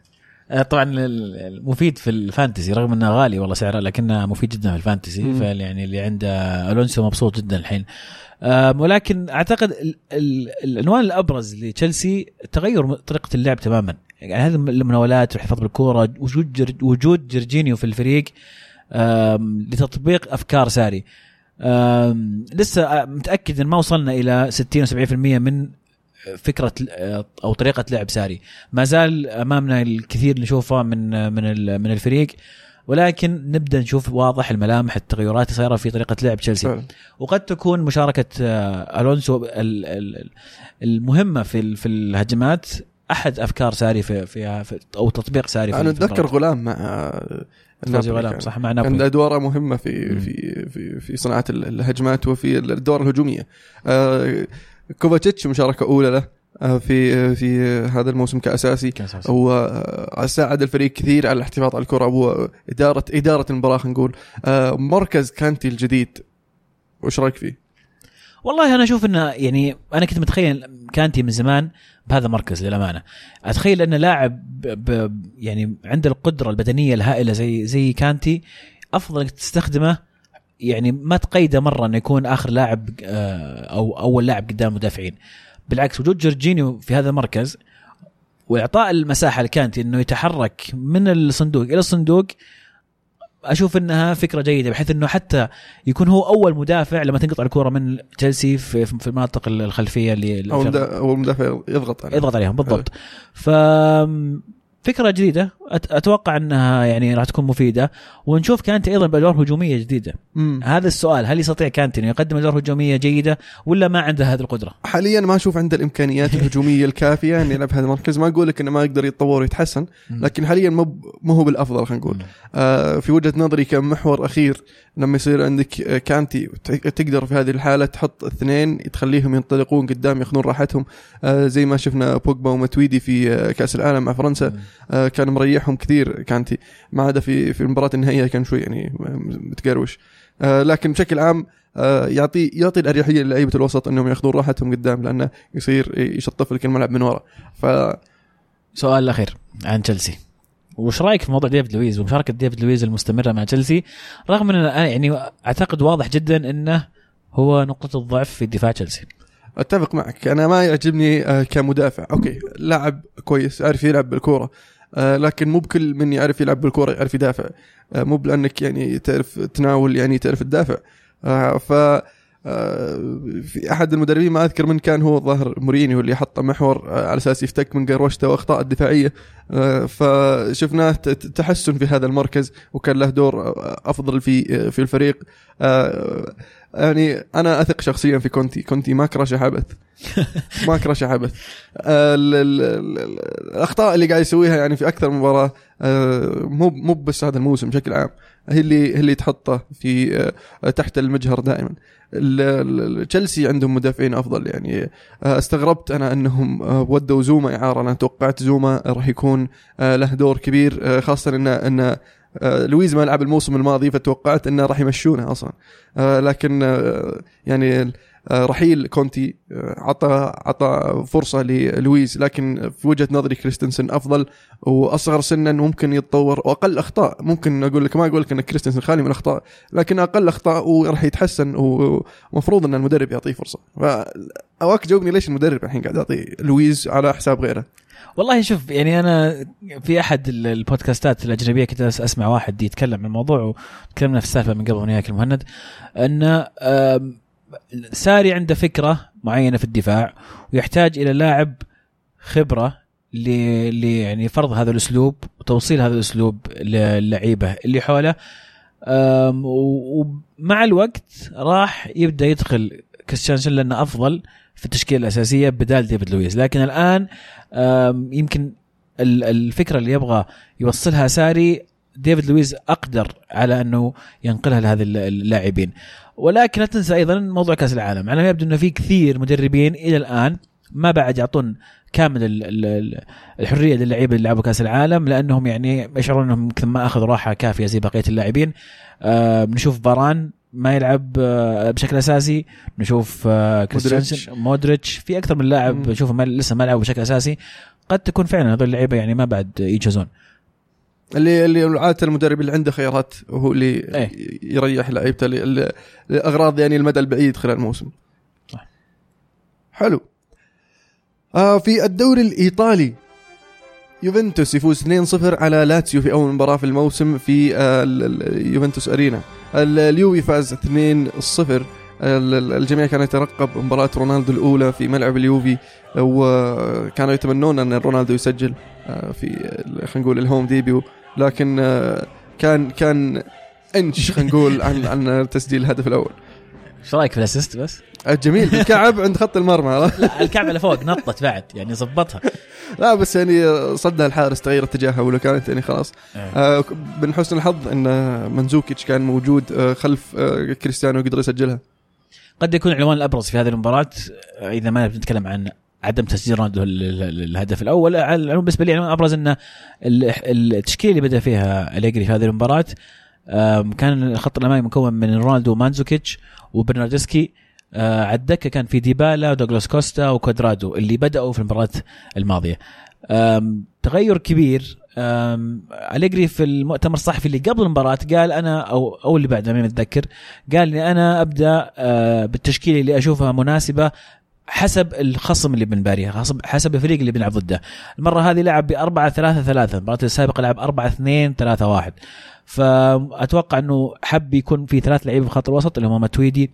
آه، طبعا ال- المفيد في ال fantasy رغم إنه غالي والله سعره لكنه مفيد جدا في ال fantasy. فيعني اللي عنده ألونسو مبسوط جدا الحين ولكن أعتقد ال- ال- العنوان الأبرز لتشيلسي تغير طريقة اللعب تماما يعني هذه المناولات والحفاظ بالكوره وجود جر وجود جرجينيو في الفريق لتطبيق أفكار ساري لسه آه، متأكد إن ما وصلنا إلى 60 و70% من فكرة آه، أو طريقة لعب ساري ما زال أمامنا الكثير نشوفه من من ال- من الفريق ولكن نبدأ نشوف واضح الملامح التغيرات اللي صايرة في طريقة لعب تشيلسي. وقد تكون مشاركة آه، ألونسو ال- ال- المهمة في في الهجمات أحد أفكار ساري في, في, في أو تطبيق ساري في أنا أتذكر. غلام مع آه، نابولي غلام كان. صح مع كان نابولي أدوارة مهمة في مم. في في في صناعة ال- الهجمات وفي الدور الهجومية آه، كوفاتشيتش مشاركة أولى له آه، في في هذا الموسم كأساسي كان أساسي. وساعد الفريق كثير على الاحتفاظ على الكرة واداره إدارة المباراة نقول آه، مركز كانتي الجديد وش رأيك فيه؟ والله أنا أشوف إنه يعني أنا كنت متخيل كانتي من زمان بهذا المركز للأمانة. أتخيل انه لاعب ب يعني عنده القدرة البدنية الهائلة زي زي كانتي أفضل إنك تستخدمه يعني ما تقيده مرة إنه يكون آخر لاعب آه، أو أول لاعب قدام المدافعين. بالعكس وجود جورجينيو في هذا المركز وإعطاء المساحة لكانتي إنه يتحرك من الصندوق إلى الصندوق أشوف إنها فكرة جيدة بحيث إنه حتى يكون هو أول مدافع لما تنقطع الكره من تشيلسي في في المناطق الخلفية اللي أو المدا- أو المدافع يضغط عليه يضغط عليهم بالضبط. ف فكرة جديدة. أتوقع إنها يعني راح تكون مفيدة. ونشوف كانتي أيضا بأدوار هجومية جديدة. مم. هذا السؤال هل يستطيع كانتي إنه يقدم أدوار هجومية جيدة ولا ما عنده هذه القدرة؟ حاليا ما أشوف عنده الإمكانيات الهجومية الكافية إنه يلعب هذا المركز. ما أقول لك إنه ما يقدر يتطور ويتحسن لكن حاليا مو مو هو بالأفضل خلينا نقول. آه، في وجهة نظري كان محور أخير لما يصير عندك كانتي تقدر في هذه الحالة تحط اثنين تخليهم ينطلقون قدام ياخذون راحتهم. آه، زي ما شفنا بوجبا وماتويدي في آه، كأس العالم مع فرنسا. آه، كان مريحهم كثير كانتي. ما عدا في في المباراة النهائية كان شوي يعني متقروش. لكن بشكل عام يعطي يعطي الأريحية للعيبة الوسط إنهم ياخذون راحتهم قدام لأنه يصير يشطف لك الملعب من ورا. ف سؤال الأخير عن تشيلسي. وش رأيك في موضوع ديفيد لويز ومشاركة ديفيد لويز المستمرة مع تشيلسي؟ رغم إن يعني أعتقد واضح جدا إنه هو نقطة الضعف في دفاع تشيلسي. أتفق معك. أنا ما يعجبني آه، كمدافع. okay لاعب كويس يعرف يلعب بالكورة. آه، لكن مو بكل من يعرف يلعب بالكورة يعرف يدافع. آه، مو بأنك يعني تعرف تناول يعني تعرف تدافع. ف في أحد المدربين ما أذكر من كان هو الظاهر مورينيو اللي حط محور آه، على أساس يفتك من قروشته وأخطاء الدفاعية. آه، فشفناه تحسن في هذا المركز وكان له دور آه، أفضل في في الفريق. يعني أنا أثق شخصيا في كونتي. كونتي ما كرشه عبث ما كرشه عبث ال- ال- ال- الأخطاء اللي قاعد يسويها يعني في أكثر من مباراه مو مو بس هذا الموسم بشكل عام. هي اللي هي اللي تحطه في تحت المجهر دائما. تشيلسي عندهم مدافعين أفضل يعني. آه، استغربت أنا أنهم آه، ودوا زوما إعارة. أنا توقعت زوما راح يكون آه، له دور كبير خاصة إن إن لويز ما لعب الموسم الماضي فتوقعت إنه راح يمشونه أصلا. لكن يعني رحيل كونتي آه، عطى عطى فرصة للويز لكن في وجهة نظري كريستنسن أفضل وأصغر سنا ممكن يتطور وأقل أخطاء. ممكن أقول لك ما أقول لك إن كريستنسن خالي من الاخطاء لكن أقل أخطاء وراح يتحسن ومفروض إن المدرب يعطيه فرصة. فاواك جاوبني ليش المدرب الحين قاعد يعطي لويز على حساب غيره؟ والله شوف يعني أنا في أحد ال- البودكاستات الأجنبية كنت أسمع واحد يتكلم عن الموضوع وتكلمنا في السالفة من قبل وياك المهند أن آم، ساري عنده فكرة معينة في الدفاع ويحتاج إلى لاعب خبرة ل يعني فرض هذا الأسلوب وتوصيل هذا الأسلوب للعيبة اللي حوله. ومع الوقت راح يبدأ يدخل كريستيانسون لأنه أفضل في التشكيلة الأساسية بدال ديفيد لويس. لكن الآن يمكن ال- الفكرة اللي يبغى يوصلها ساري ديفيد لويس أقدر على أنه ينقلها لهذه الل- اللاعبين. ولكن لا تنسى أيضا موضوع كأس العالم. على ما يبدو انه في كثير مدربين إلى الآن ما بعد يعطون كامل ال- ال- ال- الحرية للعيبة اللي لعبوا كأس العالم لأنهم يعني يشعرون أنهم يمكن ما أخذوا راحة كافية زي بقية اللاعبين. آه نشوف فاران ما يلعب آه بشكل أساسي. نشوف آه كريستيانسن مودريتش. في أكثر من لاعب ما لسه ما لعبوا بشكل أساسي. قد تكون فعلا هذول اللعيبة يعني ما بعد يجهزون اللي اللي عادة المدرب اللي عنده خيارات وهو اللي إيه. يريح لعيبته لأغراض يعني المدى البعيد خلال الموسم. صح. حلو. آه في الدوري الإيطالي يوفنتوس يفوز 2-0 على لاتسيو في أول مباراة في الموسم في آه يوفنتوس أرينا. ال- اليوفي فاز 2-0 ال- ال- الجميع كان يترقب مباراة رونالدو الأولى في ملعب اليوفي وكانوا يتمنون أن رونالدو يسجل آه، في خلينا نقول ال home debut. لكن آه، كان كان انش خلينا نقول عن عن تسجيل الهدف الأول. إيش رأيك في ال assist بس؟ آه، جميل. بالكعب عند خط المرمى؟ لا الكعبة لفوق نطت بعد يعني ظبطها. لا بس يعني صدها الحارس تغير اتجاهها ولو كانت يعني خلاص. آه، من حسن الحظ إن منزوكيتش كان موجود آه، خلف آه، كريستيانو يقدر يسجلها. قد يكون العنوان الأبرز في هذه المباراة آه، إذا ما بنتكلم عن عدم تسجيل رونالدو ال- ال- الهدف الأول. على العموم بالنسبة لي العنوان الابرز إن ال- التشكيلة اللي بدأ فيها أليجري في هذه المباراة كان الخط الأمامي مكون من رونالدو ومانزوكيتش وبرناردسكي. آه، على الدكة كان في ديبالا ودوغلاس كوستا وكوادرادو اللي بدأوا في المباراة الماضية. تغير كبير. أليجري في المؤتمر الصحفي اللي قبل المباراة قال أنا أو أو اللي بعد ما متذكر قال لي أنا أبدأ آه، بالتشكيلة اللي أشوفها مناسبة حسب الخصم اللي بنباريه حسب حسب الفريق اللي بنلعب ضده. المرة هذه لعب ب 4 3 3 المباراة السابقة لعب 4 2 3 1 فأتوقع أنه حب يكون في ثلاث لعيبة في خط الوسط اللي هم ماتويدي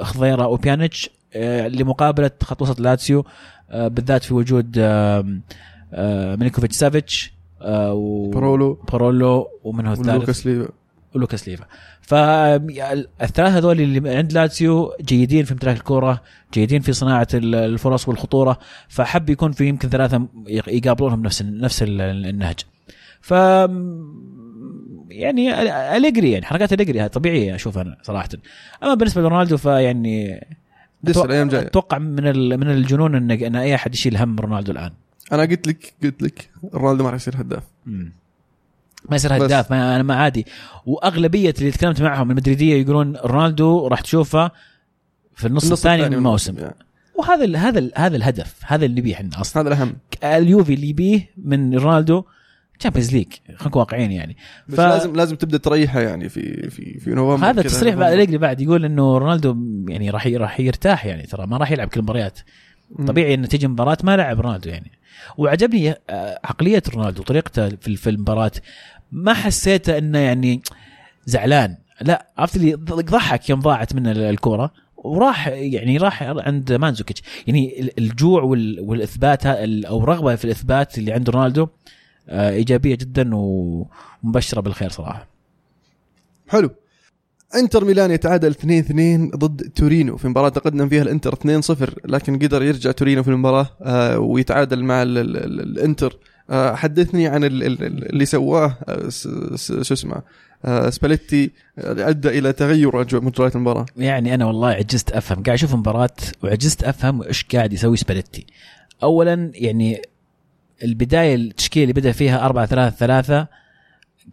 خضيرة وبيانيتش آه، لمقابلة خط وسط لاتسيو آه، بالذات في وجود آه، ميليكوفيتش سافيتش آه، و بارولو. بارولو ومن هو الثالث. ولوكاس ليفا. ولوكاس ليفا. فالثلاثه هذول اللي عند لاتسيو جيدين في امتلاك الكرة جيدين في صناعة ال- الفرص والخطورة فحب يكون في يمكن ثلاثة يقابلونهم نفس نفس ال- النهج. ف يعني أليجري يعني حركات أليجري طبيعيه أشوف أنا صراحة. أما بالنسبة لرونالدو فيعني لسه الأيام جاية. أتوقع من من الجنون ان إن أي أحد يشيل هم رونالدو الآن. أنا قلت لك قلت لك رونالدو ما راح يصير هداف. ما يصير بس- هداف ما أنا ما عادي. وأغلبية اللي تكلمت معهم المدريدية يقولون رونالدو راح تشوفه في النص, الثاني من الموسم. يعني. وهذا ال هذا ال هذا الهدف هذا اللي نبيه إحنا أصلا هذا الأهم. اليوفي اللي يبيه من رونالدو Champions League خلينا واقعيين يعني. بس ف- لازم لازم تبدأ تريحه يعني في في في نوفمبر هذا. تصريح بعد رجلي بعد يقول إنه رونالدو يعني راح راح يرتاح يعني ترى ما راح يلعب كل المباريات. طبيعي انه تجي مباراة ما لعب رونالدو يعني. وعجبني آه، عقلية رونالدو طريقته في المباراة. ما حسيته إنه يعني زعلان. لا عرفت اللي ضحك يوم ضاعت منه الكورة. وراح يعني راح عند مانزوكيتش. يعني ال- الجوع وال- والإثبات أو رغبة في الإثبات اللي عند رونالدو آه، إيجابية جدا ومبشرة بالخير صراحة. حلو. انتر ميلان يتعادل 2-2 ضد تورينو في مباراة تقدم فيها الانتر 2-0 لكن قدر يرجع تورينو في المباراة آه، ويتعادل مع ال ال ال الانتر. آه، حدثني عن ال- ال- ال- اللي سواه آه، شو اسمه سباليتي أدى إلى تغير مجريات المباراة. يعني أنا والله عجزت أفهم قاعد أشوف مباراه وعجزت أفهم إيش قاعد يسوي سباليتي. اولا يعني البداية التشكيلة اللي بدأ فيها 4 3 3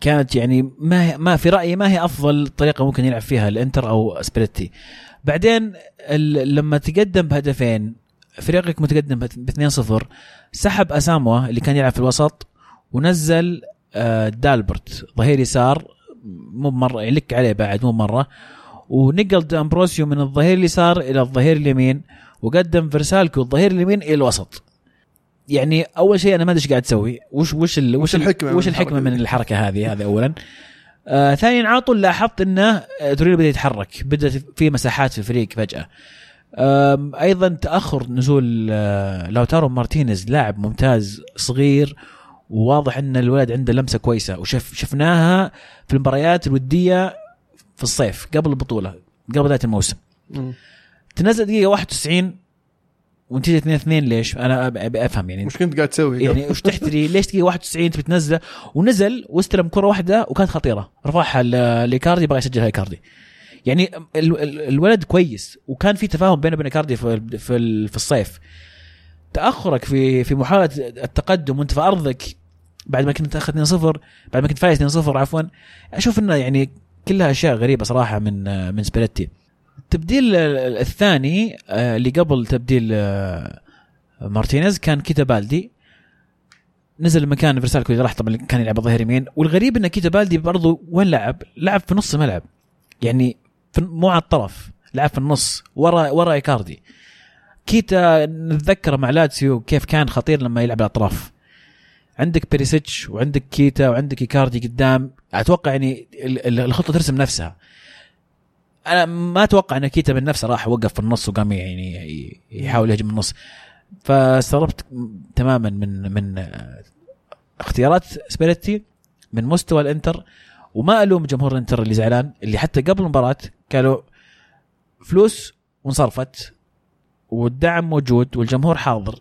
كانت يعني ما هي ما في رأيي ما هي أفضل طريقة ممكن يلعب فيها الإنتر أو سباليتي بعدين لما تقدم بهدفين فريقك متقدم ب 2-0 سحب أساموا اللي كان يلعب في الوسط ونزل آه، دالبرت. ظهير يسار مو مره يلك عليه بعد مو مره ونقل دامبروسيو من الظهير اليسار إلى الظهير اليمين وقدم فرسالكو الظهير اليمين إلى الوسط. يعني أول شيء أنا ما أدري إيش قاعد تسوي. وش وش ال وش الحكمة من وش الحكمة من؟ الحركة هذه؟ هذا اولا. آه ثانيا على طول لاحظت إنه آه، تورينو بدا يتحرك. بدا في مساحات في الفريق فجأة. آم، أيضا تأخر نزول آه، لوتارو مارتينيز لاعب ممتاز صغير. وواضح إن الولد عنده لمسة كويسة. وشف شفناها في المباريات الودية في الصيف قبل البطولة قبل بداية الموسم. مم. تنزل دقيقة 91 ونتيجه 2 2 ليش؟ أنا أبي أفهم يعني. وش كنت قاعد تسوي؟ يعني وش تحتري؟ ليش دقيقه 91 تبي تنزله ونزل واستلم كرة واحدة وكانت خطيرة. رفعها ل- لإيكاردي بغى يسجلها إيكاردي. يعني ال- ال- الولد كويس وكان في تفاهم بينه وبين إيكاردي في في ال- في الصيف. تأخرك في في محاولة التقدم وأنت في أرضك بعد ما كنت تاخذ 2-0 بعد ما كنت فايز 2-0 عفوا. أشوف إنه يعني كلها أشياء غريبة صراحة من من سباليتي التبديل الثاني آه، اللي قبل تبديل آه، مارتينيز كان كيتا بالدي. نزل مكان فيرسالكو اللي راح طبعا كان يلعب ظهير يمين. والغريب إن كيتا بالدي برضو وين لعب؟ لعب في نص الملعب. يعني مو على الطرف لعب في النص ورا ورا إيكاردي. كيتا نتذكره مع لاتسيو كيف كان خطير لما يلعب الاطراف عندك بيريسيتش وعندك كيتا وعندك إيكاردي قدام. أتوقع يعني ال- ال- الخطة ترسم نفسها. أنا ما أتوقع إن كيتا من نفسه راح وقف في النص وقام يعني يحاول يهجم النص. فاستغربت تماما من من آه، اختيارات سباليتي من مستوى الإنتر. وما ألوم جمهور الإنتر اللي زعلان اللي حتى قبل المباراة قالوا فلوس وانصرفت والدعم موجود والجمهور حاضر.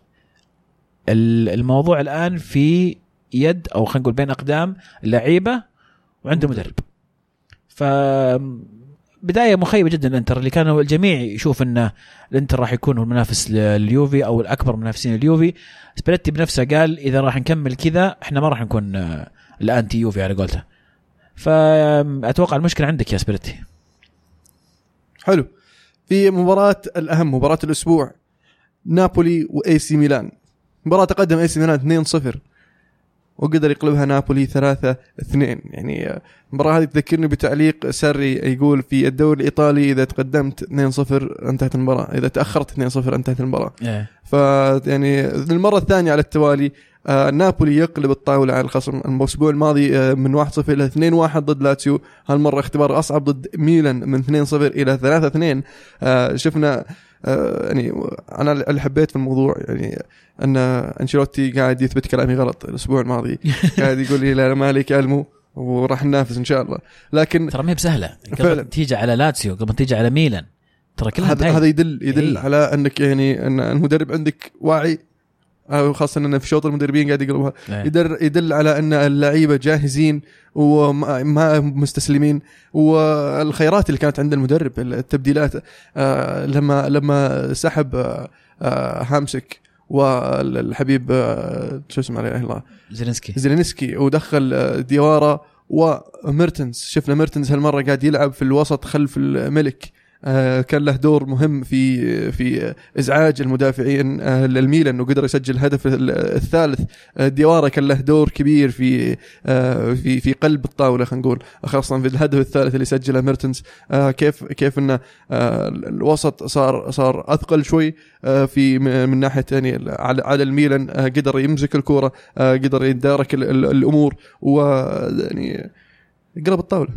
ال- الموضوع الآن في يد أو خلينا نقول بين أقدام اللعيبة وعند المدرب ف بداية مخيبة جدا الإنتر اللي كانوا الجميع يشوف انه الإنتر راح يكون المنافس لليوفي أو الأكبر منافسين اليوفي. سباليتي بنفسه قال إذا راح نكمل كذا إحنا ما راح نكون آه، ال anti يوفي على قولته. فاتوقع المشكلة عندك يا سباليتي حلو. في مباراة الأهم مباراة الأسبوع نابولي و AC ميلان. مباراة تقدم AC ميلان 2-0 وقدر يقلبها نابولي 3 2 يعني المباراة هذه تذكرني بتعليق سري يقول في الدوري الإيطالي إذا تقدمت 2-0 انتهت المباراة إذا تأخرت 2-0 انتهت المباراة. فيعني للمرة الثانية على التوالي آه نابولي يقلب الطاولة على الخصم. الأسبوع الماضي آه من 1-0 إلى 2-1 ضد لاتسيو. هالمرة اختبار أصعب ضد ميلان من 2-0 إلى 3-2 آه شفنا يعني أنا اللي حبيت في الموضوع يعني أن أنشيلوتي قاعد يثبت كلامي غلط الأسبوع الماضي قاعد يقول لي لا ما عليك ألمو وراح ننافس إن شاء الله لكن ترى ما هي بسهلة. قبل تيجي على لاتسيو قبل تيجي على ميلان ترى كلها هذا. هذا يدل يدل إيه. على أنك يعني ان المدرب عندك واعي آه، خاصه انه في شوط المدربين قاعد يقلبها. إيه. يدل يدل على إن اللعيبة جاهزين وما ما مستسلمين. والخيارات اللي كانت عند المدرب التبديلات آه، لما لما سحب آه، آه، هامسك والحبيب آه، شو اسمه لا اله الا الله. زيلينسكي. زيلينسكي ودخل آه، ديوارا وميرتنز. شفنا ميرتنز هالمرة قاعد يلعب في الوسط خلف ميليك. آه، كان له دور مهم في في إزعاج المدافعين آه، للميلان وقدر يسجل الهدف ال- الثالث. آه، ديوارا كان له دور كبير في آه، في في قلب الطاولة خلينا نقول خاصة في الهدف الثالث اللي سجله ميرتنز. آه، كيف كيف إنه آه، الوسط صار صار أثقل شوي آه، في من ناحية يعني على الميلان آه، قدر يمسك الكورة آه، قدر ال- الأمور ويعني قلب الطاولة.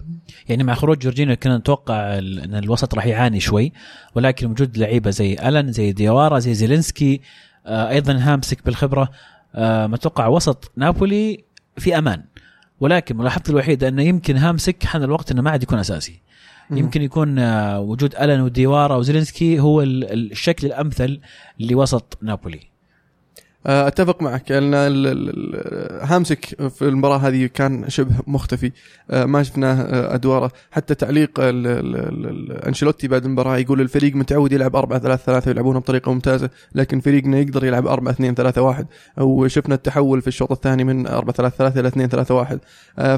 يعني مع خروج جورجينيو كنا نتوقع إن الوسط راح يعاني شوي ولكن وجود لعيبة زي ألن زي ديوارا زي زيلينسكي آه أيضا هامسك بالخبرة آه متوقع وسط نابولي في أمان. ولكن ملاحظتي الوحيدة إنه يمكن هامسك حان الوقت إنه ما عاد يكون أساسي. يمكن يكون آه، وجود الان وديوارا وزيلينسكي هو ال- الشكل الأمثل لوسط نابولي. أتفق معك. ال- هامسك في المباراة هذه كان شبه مختفي. آه، ما شفناه آه، أدواره. حتى تعليق أنشيلوتي بعد المباراة يقول الفريق متعود يلعب 4 3 3 ويلعبونها بطريقة ممتازة لكن فريقنا يقدر يلعب 4 2 3 1 وشفنا التحول في الشوط الثاني من 4 3 3 إلى 2 3 1 آه،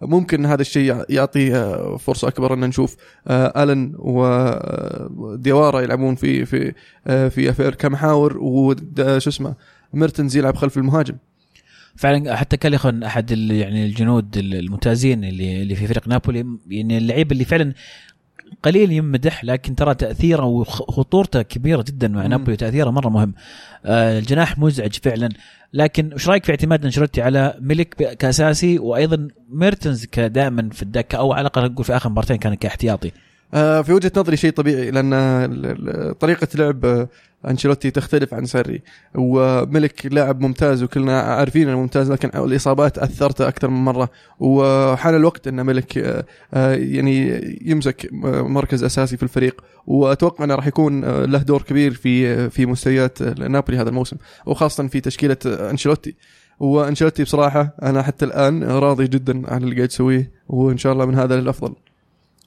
فممكن هذا الشيء يعطي آه، فرصة أكبر أن نشوف آه، ألن وديوارا يلعبون في في آه، في أفير كمحاور وشو اسمه ميرتنز يلعب خلف المهاجم. فعلا حتى كاليخون أحد يعني الجنود الممتازين اللي اللي في فريق نابولي يعني اللعيب اللي فعلا قليل يمدح لكن ترى تأثيره وخطورته كبيرة جدا مع. نابولي تأثيره مرة مهم. آه الجناح مزعج فعلا. لكن وش رأيك في اعتماد أنشيلوتي على ملك كأساسي وأيضا ميرتنز كدائما في الدكة أو على الأقل نقول في آخر مباراتين كان كاحتياطي؟ آه، في وجهة نظري شيء طبيعي لأن طريقة لعب أنشيلوتي تختلف عن سري وملك لاعب ممتاز وكلنا عارفين إنه ممتاز لكن الإصابات اثرته أكثر من مرة. وحان الوقت إن ملك آه، آه، يعني يمسك مركز أساسي في الفريق. وأتوقع إنه راح يكون آه، له دور كبير في في مستويات نابولي هذا الموسم وخاصة في تشكيلة أنشيلوتي. وأنشيلوتي بصراحة أنا حتى الآن راضي جدا عن اللي قاعد يسويه وإن شاء الله من هذا للأفضل.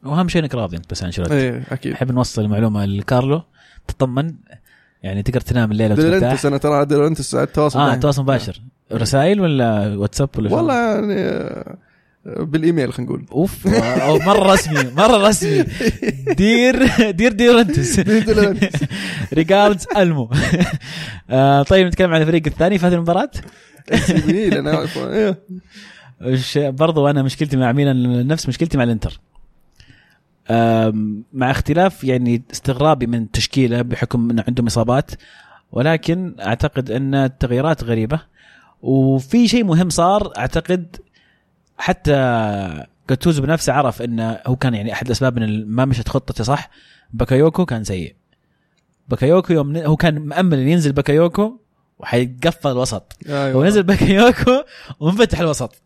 وأهم شيء إنك راضي أنت بس عن أنشيلوتي. إيه أكيد. نحب نوصل المعلومة لكارلو. تطمن. يعني تقدر تنام الليلة وترتاح أنا ترى على التواصل آه. تواصل مباشر رسائل ولا واتساب ولا؟ والله يعني آه، بالإيميل خلينا نقول أوف أو مرة رسمي مرة رسمي dear dear ديلانتس. regards ألمو آه طيب نتكلم عن الفريق الثاني في هذه المباراه ميلان أنا. إيه. برضو أنا مشكلتي مع ميلان نفس مشكلتي مع الإنتر مع اختلاف يعني استغرابي من التشكيله بحكم انه عندهم إصابات ولكن أعتقد إن التغييرات غريبة. وفي شيء مهم صار أعتقد حتى جاتوزو بنفسه عرف انه هو كان يعني أحد الأسباب إن ما مشت خطته صح. بكايوكو كان سيء. بكايوكو يوم هو كان مأمل إن ينزل بكايوكو وحيقفل الوسط. أيوه. ونزل بكايوكو وانفتح الوسط.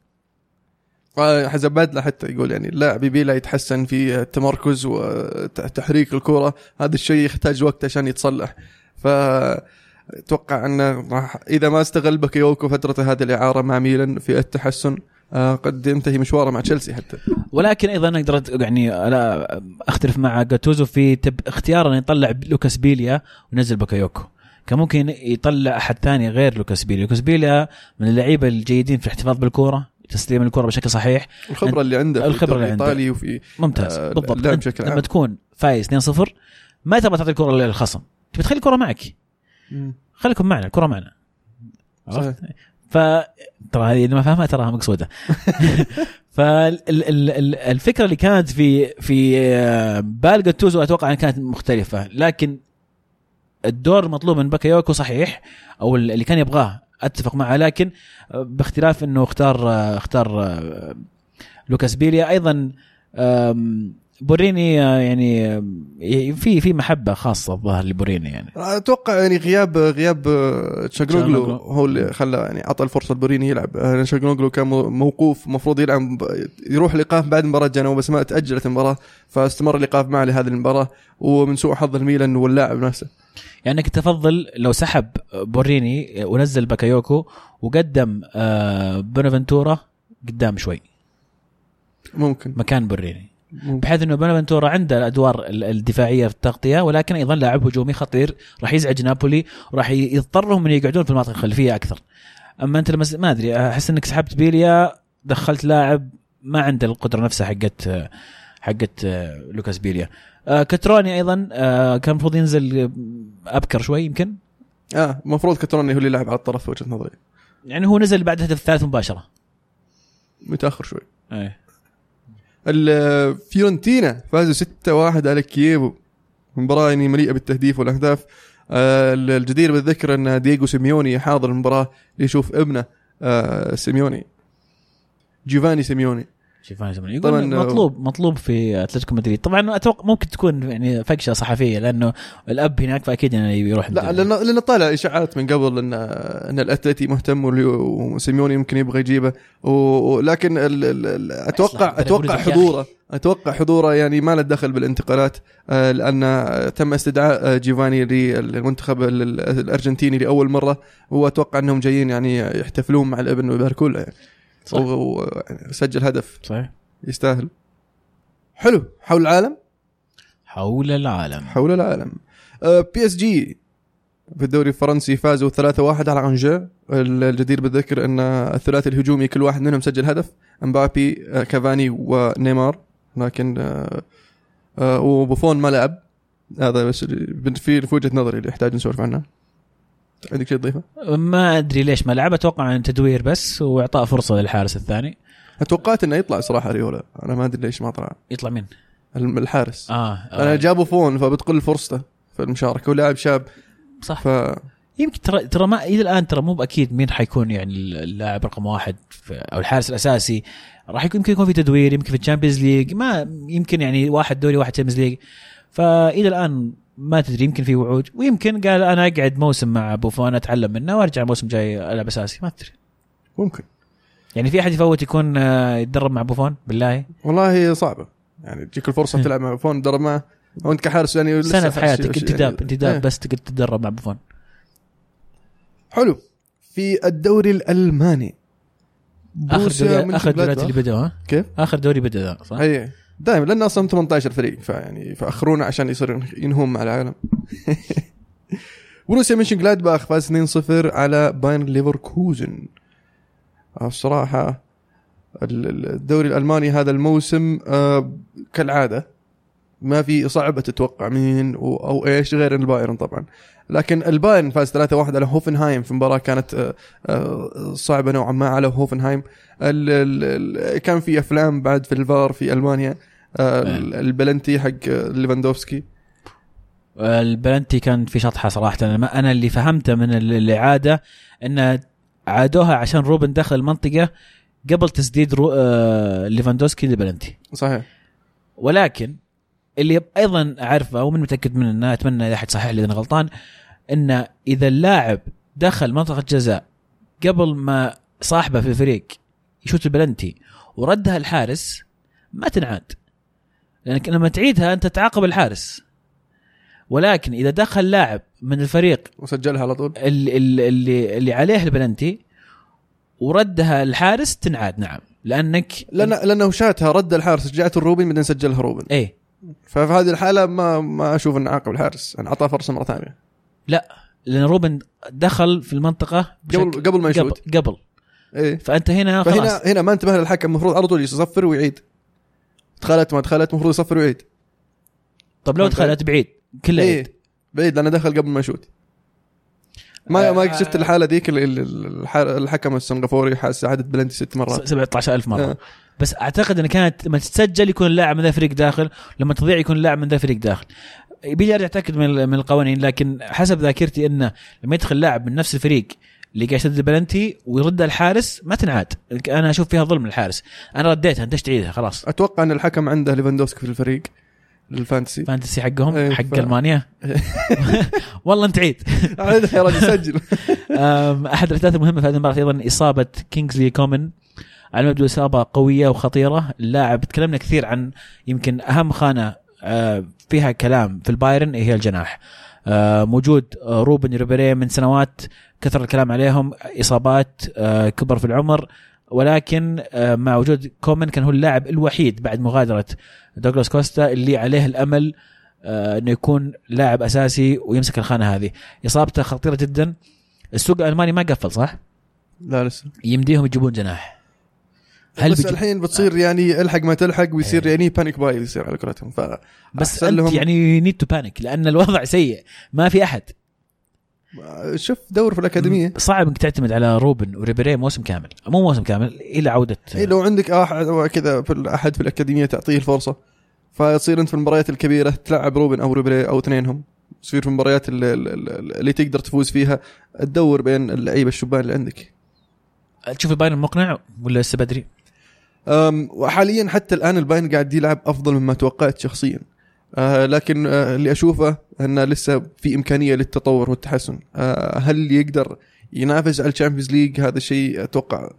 بدله حتى يقول يعني اللاعب يبي له يتحسن في التمركز وتحريك الكرة. هذا الشيء يحتاج وقت عشان يتصلح. ف أتوقع أنه راح إذا ما استغل بكيوكو فترته هذه الإعارة مع ميلان في التحسن آه، قد ينتهي مشواره مع تشيلسي حتى. ولكن أيضا أقدر يعني لا أختلف مع جاتوزو في اختيار انه يطلع لوكاس بيليا وينزل بكايوكو كان ممكن يطلع أحد ثاني غير لوكاس بيليا. لوكاس بيليا من اللعيبة الجيدين في الاحتفاظ بالكوره تسليم الكرة بشكل صحيح. الخبرة اللي عنده الدوري اللي عنده. الإيطالي وفي ممتاز. آه، بالضبط. بشكل لما عام. تكون فايز 2-0 ما تبغى تعطي الكرة للخصم. تبي تخلي الكرة معك. خليكم معنا الكرة معنا. ف ترى هذه اللي ما فاهمها تراها مقصودة. فالفكرة اللي كانت في في آه، بال جاتوزو أتوقع إنها كانت مختلفة. لكن الدور المطلوب من باكايوكو صحيح أو اللي كان يبغاه. أتفق معه لكن باختلاف إنه اختار اختار آه، لوكاس بيليا. أيضا بوريني آه، يعني في في محبة خاصة الظاهر لبوريني يعني. أتوقع يعني غياب غياب آه، تشاغلوغلو. هو اللي خلى يعني اعطى الفرصه لبوريني يلعب. آه، تشاغلوغلو كان مو- موقوف المفروض يلعب يروح الايقاف بعد مباراه جنوا بس ما تأجلت المباراة فاستمر الايقاف معه لهذه المباراة ومن سوء حظ الميلان واللاعب نفسه. يعني انك تفضل لو سحب بوريني ونزل باكايوكو وقدم آه، بونافنتورا قدام شوي. ممكن. مكان بوريني. ممكن. بحيث إنه بونافنتورا عنده الأدوار ال- الدفاعية في التغطية ولكن أيضا لاعب هجومي خطير راح يزعج نابولي وراح يضطرهم إن يقعدون في المناطق الخلفية أكثر. أما أنت لما س- ما أدري أحس إنك سحبت بيليا دخلت لاعب ما عنده القدرة نفسها حقت آه، حقت آه، لوكاس بيليا آه، كتروني أيضا آه، كان المفروض ينزل أبكر شوي يمكن؟ آه المفروض كتروني هو اللي يلعب على الطرف في وجهة نظري. يعني هو نزل بعد الهدف الثالث مباشرة. متأخر شوي. إيه. ال- فيورنتينا فازوا 6-1 على كييفو مباراة يعني مليئة بالتهديف والأهداف. آه، الجدير بالذكر أن دييغو سيميوني حاضر المباراة ليشوف ابنه سيميوني. جيوفاني سيميوني. طبعاً، يقول مطلوب مطلوب في اتلتيكو مدريد طبعا أتوقع ممكن تكون يعني فقشه صحفيه لأنه الاب هناك فاكيد انه يروح لا. لأن لأن طالع اشاعات من قبل ان ان الاتلتي مهتم وسيميوني يمكن يبغى يجيبه ولكن ال ال أتوقع أتوقع. حضوره أتوقع حضوره يعني ما له دخل بالانتقالات آه، لأن آه، تم استدعاء آه، جيفاني للمنتخب ال- ال- الارجنتيني لاول مره واتوقع انهم جايين يعني يحتفلون مع الابن ويباركوا له يعني صح. و- و- يعني سجل هدف. صحيح. يستاهل. حلو. حول العالم؟ حول العالم. حول العالم. PSG في الدوري الفرنسي فازوا 3-1 على انجيه الجدير بالذكر إن الثلاثي الهجومي كل واحد منهم سجل هدف. امبابي آه، كافاني ونيمار. لكن آه، آه، وبوفون ما لعب. هذا بس في في وجهة نظري اللي يحتاج نسولف عنها عندك شيء تضيفه؟ ما أدري ليش ما لعب أتوقع عن تدوير بس وإعطاء فرصة للحارس الثاني. توقعت إنه يطلع صراحة أريولا. أنا ما أدري ليش ما طلع. يطلع مين؟ الحارس. آه, أنا آه. جابوا بوفون فبتقل فرصته في المشاركة ولاعب شاب. صح. ف يمكن ترى ترى ما إلى الآن ترى مو بأكيد مين حيكون يعني اللاعب رقم واحد أو الحارس الأساسي. راح يكون يمكن يكون في تدوير يمكن في ال Champions League ما يمكن يعني واحد دوري واحد Champions League. فإلى الآن ما تدري يمكن في وعود. ويمكن قال أنا أقعد موسم مع بوفون أتعلم منه وأرجع الموسم الجاي ألعب أساسي. ما تدري. ممكن. يعني في أحد يفوت يكون آه، يتدرب مع بوفون بالله. والله صعبة. يعني تجيك الفرصة مم. تلعب مع بوفون تدرب معه. وأنت كحارس يعني سنة في حياتك انتداب يعني- انتداب إيه. بس تقدر تتدرب مع بوفون حلو. في الدوري الألماني. آخر دوري آخر دوريات اللي ها؟ كيف؟ آخر دوري بدا صح؟ اي دائما لأن أصلا 18 فريق فيعني فأخرونا عشان يصير ينهون مع العالم. بروسيا منشن جلادباخ فاز 2-0 على بايرن ليفركوزن. الصراحة ال- ال- الدوري الألماني هذا الموسم آه، كالعادة ما في صعب تتوقع مين أو إيش غير البايرن طبعا. لكن البايرن فاز 3-1 على هوفنهايم في مباراة كانت آه، آه، صعبة نوعا ما على هوفنهايم. كان في أفلام بعد في الفار في ألمانيا آه، ال- البلنتي حق ليفاندوفسكي. البلنتي كان في شطحة صراحة. أنا اللي فهمته من ال- الإعادة إن عادوها عشان روبن دخل المنطقة قبل تسديد رو... ليفاندوسكي لبلنتي صحيح. ولكن اللي أيضا أعرفه ومن متأكد منه أتمنى إذا أحد صحح لي إذا غلطان ان إذا اللاعب دخل منطقة جزاء قبل ما صاحبه في الفريق يشوت البلنتي وردها الحارس ما تنعاد. لأنك لما تعيدها أنت تعاقب الحارس. ولكن إذا دخل لاعب من الفريق وسجلها على طول. اللي اللي, اللي عليه البلنتي وردها الحارس تنعاد نعم. لأنك لأن لأنه شاتها رد الحارس رجعت الروبن بعدين سجلها روبن إيه. ففي هذه الحالة ما ما أشوف انه عاقب الحارس. يعني أعطاه فرصة مرة ثانية. لأن روبن دخل في المنطقة قبل قبل ما يشوت. قبل, قبل. إيه. فأنت هنا خلاص. فهنا هنا ما انتبه للحكم. المفروض على طول يصفر ويعيد. دخلت ما دخلت المفروض يصفر ويعيد. طب لو دخلت بعيد كله إيه. عيد بعيد لأنه دخل قبل ما يشوت. ما ما آه. شفت الحالة ذيك ال- ال- الح- الحكم السنغافوري حاس عاد بلنتي ست مرات. 17000 مرة. آه. بس أعتقد إن كانت لما تتسجل يكون اللاعب من ذا الفريق داخل لما تضيع يكون اللاعب من ذا الفريق داخل. يبي ارجع اتاكد من من القوانين لكن حسب ذاكرتي إنه لما يدخل لاعب من نفس الفريق اللي قاعد يسدد البلنتي ويرد الحارس ما تنعاد. أنا أشوف فيها ظلم للحارس. أنا رديتها أنت إيش تعيدها؟ خلاص. أتوقع إن الحكم عنده ليفاندوسكي في الفريق ال Fantasy Fantasy حقهم إيه، حق ف- ألمانيا. والله أنت عيد يا رجل سجل. أحد الاحداث المهمة في هذه المباراة أيضا إصابة كينجزلي كومن. على ما يبدو اصابه قوية وخطيرة. اللاعب تكلمنا كثير عن يمكن أهم خانة آه، فيها كلام في البايرن هي الجناح. آه، موجود آه، روبن ريبيري من سنوات كثر الكلام عليهم إصابات كبر في العمر. ولكن مع وجود كومن كان هو اللاعب الوحيد بعد مغادرة دوغلاس كوستا اللي عليه الأمل إنه يكون لاعب أساسي ويمسك الخانة هذه. إصابته خطيرة جدا. السوق الألماني ما قفل صح؟ لا لسه. يمديهم يجيبون جناح. هل بس بيجي- الحين بتصير يعني الحق ما تلحق ويصير إيه. يعني panic buy يصير على كرتهم ف بس أنت لهم- يعني need to panic لأن الوضع سيء ما في أحد. شوف دور في الأكاديمية. صعب إنك تعتمد على روبن وريبيري موسم كامل. مو موسم كامل إلى عودة. إيه لو عندك احد كذا في أحد في الأكاديمية تعطيه الفرصة. فتصير أنت في المباريات الكبيرة تلعب روبن أو ريبيري أو اثنينهم. تصير في المباريات اللي, اللي تقدر تفوز فيها. تدور بين اللعيبة الشبان اللي عندك. تشوف البايرن مقنع ولا لسه بدري؟ وحاليا حتى الآن البايرن قاعد يلعب أفضل مما توقعت شخصيا. آه لكن آه اللي أشوفه انه لسه في إمكانية للتطور والتحسن. آه هل يقدر ينافس على ال Champions League هذا الشيء أتوقع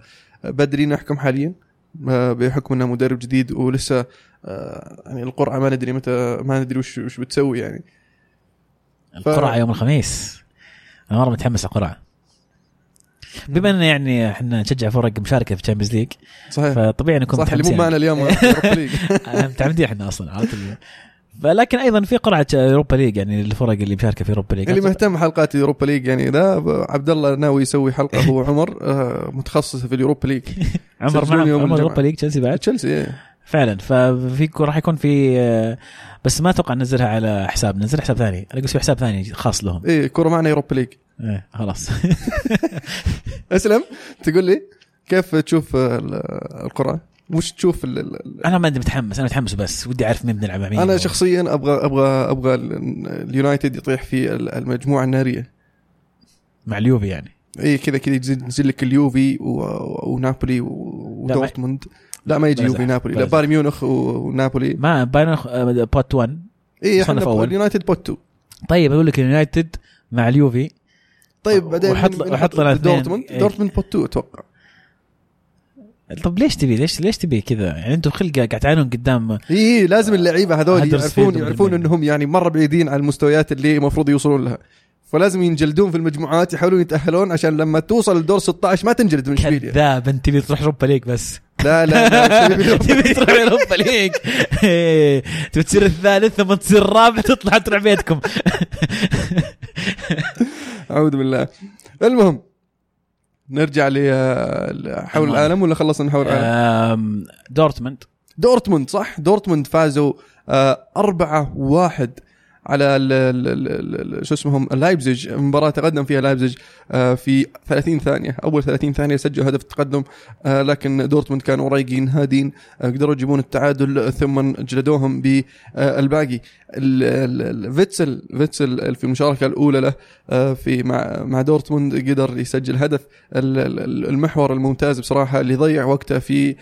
بدري نحكم حاليا. آه بحكم إنه مدرب جديد ولسه آه يعني القرعة ما ندري متى ما ندري وش وش بتسوي يعني. القرعة يوم الخميس. أنا مرة متحمس على القرعة. بما ان يعني إحنا نشجع فرق مشاركة في ال Champions League صحيح فطبيعي نكون صح اللي مو. معنا اليوم League. متعمدين إحنا أصلا عرفت فلكن أيضا في قرعة Europa League يعني الفرق اللي مشاركة في Europa League اللي مهتم حلقات ال Europa League يعني ذا عبد الله ناوي يسوي حلقة هو عمر آه متخصص في ال Europa League عمر عمر. Europa League تشيلسي بعد تشيلسي. فعلا. ففي راح يكون في آه، بس ما أتوقع ننزلها على حساب. ننزل حساب ثاني. أنا قلت في حساب ثاني خاص لهم. إيه كورة معنا Europa League. إيه خلاص. أسلم. تقول لي كيف تشوف ال- القرعه؟ وش تشوف ال- ال- ال- أنا ما عندي متحمس. أنا متحمس بس. ودي أعرف مين بنلعب مع مين. أنا شخصيا أبغى أبغى أبغى ال- اليونايتد يطيح في ال- المجموعة النارية. مع اليوفي يعني. اي كذا كذا ينزل لك اليوفي ونابولي ودورتموند. لا ما يجي يوفي نابولي لا. بايرن ميونخ ونابولي ما باين آه، pot 1 اي إحنا أول. اليونايتد pot 2 طيب أقول لك اليونايتد مع اليوفي طيب بعدين وحط- وحط لنا. دورتموند إيه. دورتموند pot 2 أتوقع طب ليش تبي ليش ليش تبي كذا يعني أنتم خلقه قاعد تعانون قدام اي إيه، لازم اللعيبة هذول يعرفون يعرفون. إنهم يعني مرة بعيدين عن المستويات اللي المفروض يوصلون لها فلازم ينجلدون في المجموعات يحاولون يتأهلون عشان لما توصل لدور 16 ما تنجلد من اشبيليا كذاب أنت تبي تروح Europa League بس. لا لا لا تبي تروح Europa League. تبي تصير الثالث ثم تصير الرابع تطلع تروح بيتكم. أعوذ بالله. المهم نرجع ل حول المهم. العالم ولا خلصنا من حول العالم؟ دورتموند. دورتموند صح؟ دورتموند فازوا آه، أربعة واحد على شو اسمهم لايبزيج. مباراة تقدم فيها لايبزيج آه، في 30 ثانية أول 30 ثانية سجلوا هدف التقدم آه، لكن دورتموند كانوا رايقين هادين قدروا يجيبون التعادل ثم جلدوهم بالباقي. ال- ال- ال- فيتسل فيتسل في المشاركة الأولى له آه، في مع مع دورتموند قدر يسجل هدف ال- ال- المحور الممتاز بصراحة اللي ضيع وقته في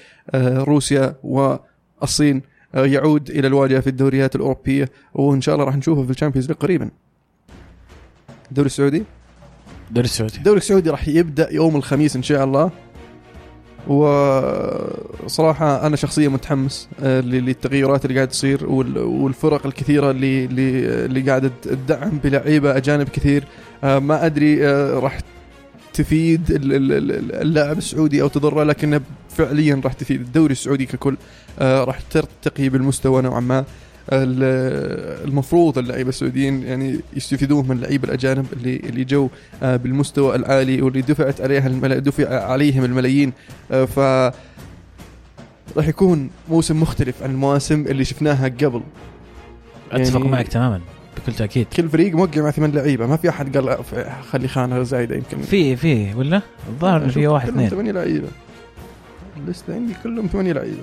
روسيا والصين. يعود إلى الواجهة في الدوريات الأوروبية وإن شاء الله راح نشوفه في ال Champions League قريبا. الدوري السعودي دوري السعودي الدوري السعودي راح يبدأ يوم الخميس إن شاء الله. وصراحة أنا شخصيا متحمس آه، للتغيرات اللي قاعد تصير وال- والفرق الكثيرة اللي اللي اللي قاعدة تدعم بلعيبة أجانب كثير. آه، ما أدري آه، راح تفيد ال- ال- ال- اللاعب السعودي أو تضره لكنها فعليا راح تفيد الدوري السعودي ككل. آه، راح ترتقي بالمستوى نوعا ما. ال- المفروض اللعيبة السعوديين يعني يستفيدون من اللعيبه الأجانب اللي اللي جو آه، بالمستوى العالي واللي دفعت عليها الملا... دفع عليهم الملايين. آه، ف راح يكون موسم مختلف عن المواسم اللي شفناها قبل. أتفق يعني- معك تماما بكل تأكيد. كل فريق موقع مع ثمان لعيبة ما في أحد قال خلي خانة زايدة يمكن. في في ولا؟ الظاهر في واحد اثنين. ثمانية لعيبة. الليسته عندي كلهم ثمانية لعيبة.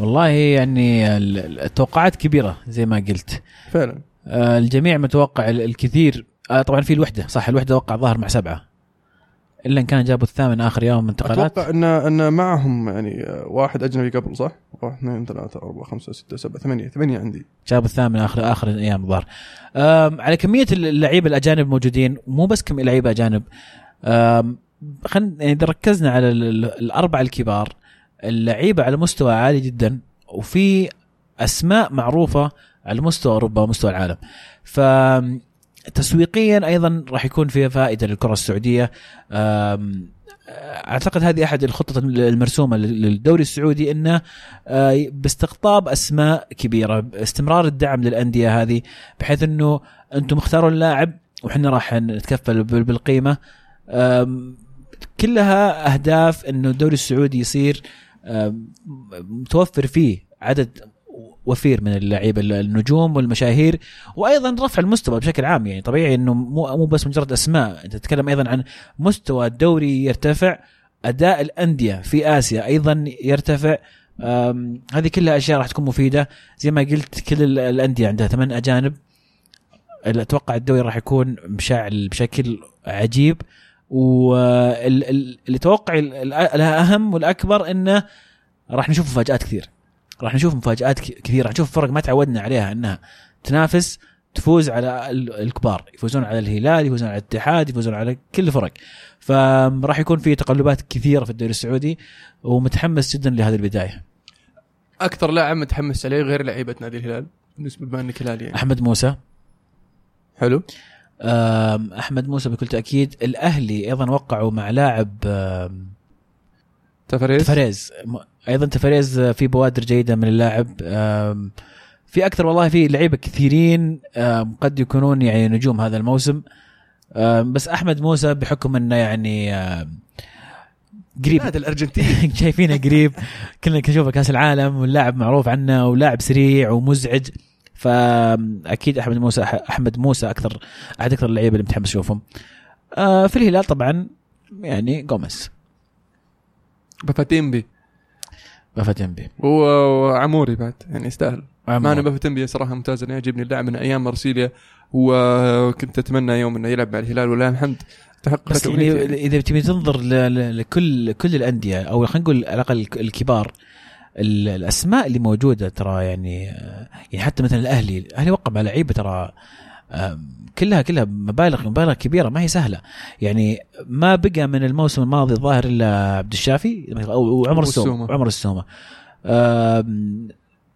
والله يعني ال- ال- التوقعات كبيرة زي ما قلت. فعلا. آه، الجميع متوقع ال- الكثير. آه، طبعا في الوحدة صح الوحدة وقع ظاهر مع سبعة. إلا إن كان جابوا الثامن آخر يوم انتقالات. أتوقع ان إن معهم يعني آه، واحد أجنبي قبل صح؟ واحد اثنين ثلاثة أربعة خمسة ستة سبعة ثمانية ثمانية عندي. جابوا الثامن اخر آخر أيام الظاهر. آم، على كمية اللعيبة الأجانب موجودين مو بس كم لعيبة أجانب. خلينا يعني إذا ركزنا على ال- ال- الأربعة الكبار اللعيبة على مستوى عالي جدا وفي أسماء معروفة على مستوى أوروبا ومستوى العالم. ف تسويقيا أيضا راح يكون فيها فائدة للكرة السعودية. أعتقد هذه أحد الخطط المرسومة للدوري السعودي إنه آه، باستقطاب أسماء كبيرة استمرار الدعم للأندية هذه بحيث إنه أنتم اختاروا اللاعب وحنا راح نتكفل بال- بالقيمة. كلها أهداف إنه الدوري السعودي يصير آم، متوفر فيه عدد وفير من اللعيبة النجوم والمشاهير وأيضا رفع المستوى بشكل عام. يعني طبيعي إنه مو مو بس مجرد أسماء أنت تتكلم أيضا عن مستوى الدوري يرتفع أداء الأندية في آسيا أيضا يرتفع. هذه كلها أشياء راح تكون مفيدة. زي ما قلت كل ال- الأندية عندها ثمان أجانب. أتوقع الدوري راح يكون مشعل بشكل عجيب. واللي ال- الأهم والأكبر إنه راح نشوف مفاجآت كثير. راح نشوف مفاجآت كثير راح نشوف فرق ما تعودنا عليها إنها تنافس تفوز على ال- الكبار يفوزون على الهلال يفوزون على الاتحاد يفوزون على كل الفرق. فراح يكون في تقلبات كثيرة في الدوري السعودي ومتحمس جدا لهذه البداية. أكثر لاعب متحمس عليه غير لعيبة نادي الهلال بالنسبة بما إنك هلالي يعني. أحمد موسى. حلو. أحمد موسى بكل تأكيد. الأهلي أيضا وقعوا مع لاعب تفريز؟ تفريز. أيضا تفريز في بوادر جيدة من اللاعب. في أكثر والله في لعيبة كثيرين قد يكونون يعني نجوم هذا الموسم. بس أحمد موسى بحكم إنه يعني قريب. هذا الأرجنتين. شايفينه قريب. كلنا نشوفه كأس العالم واللاعب معروف عنه ولاعب سريع ومزعج. فأكيد أحمد موسى أحمد موسى أكثر أحد أكثر اللعيبة اللي متحمس اشوفهم آه، في الهلال طبعا يعني جوميز بافاتيمبي بافاتيمبي و- وعموري بعد يعني يستاهل. مع عمور. انه بافاتيمبي صراحة ممتاز أنا يعجبني اللاعب من أيام مرسيليا وكنت أتمنى يوم إنه يلعب مع الهلال ولله الحمد تحقق بس يعني اذا تبي تنظر لكل كل الأندية أو خلينا نقول على الأقل الكبار ال- الأسماء اللي موجودة ترى يعني يعني حتى مثلا الأهلي الأهلي وقع مع لعيبة ترى كلها كلها مبالغ مبالغ كبيرة ما هي سهلة يعني ما بقى من الموسم الماضي الظاهر إلا عبد الشافي أو وعمر السومة. عمر السومة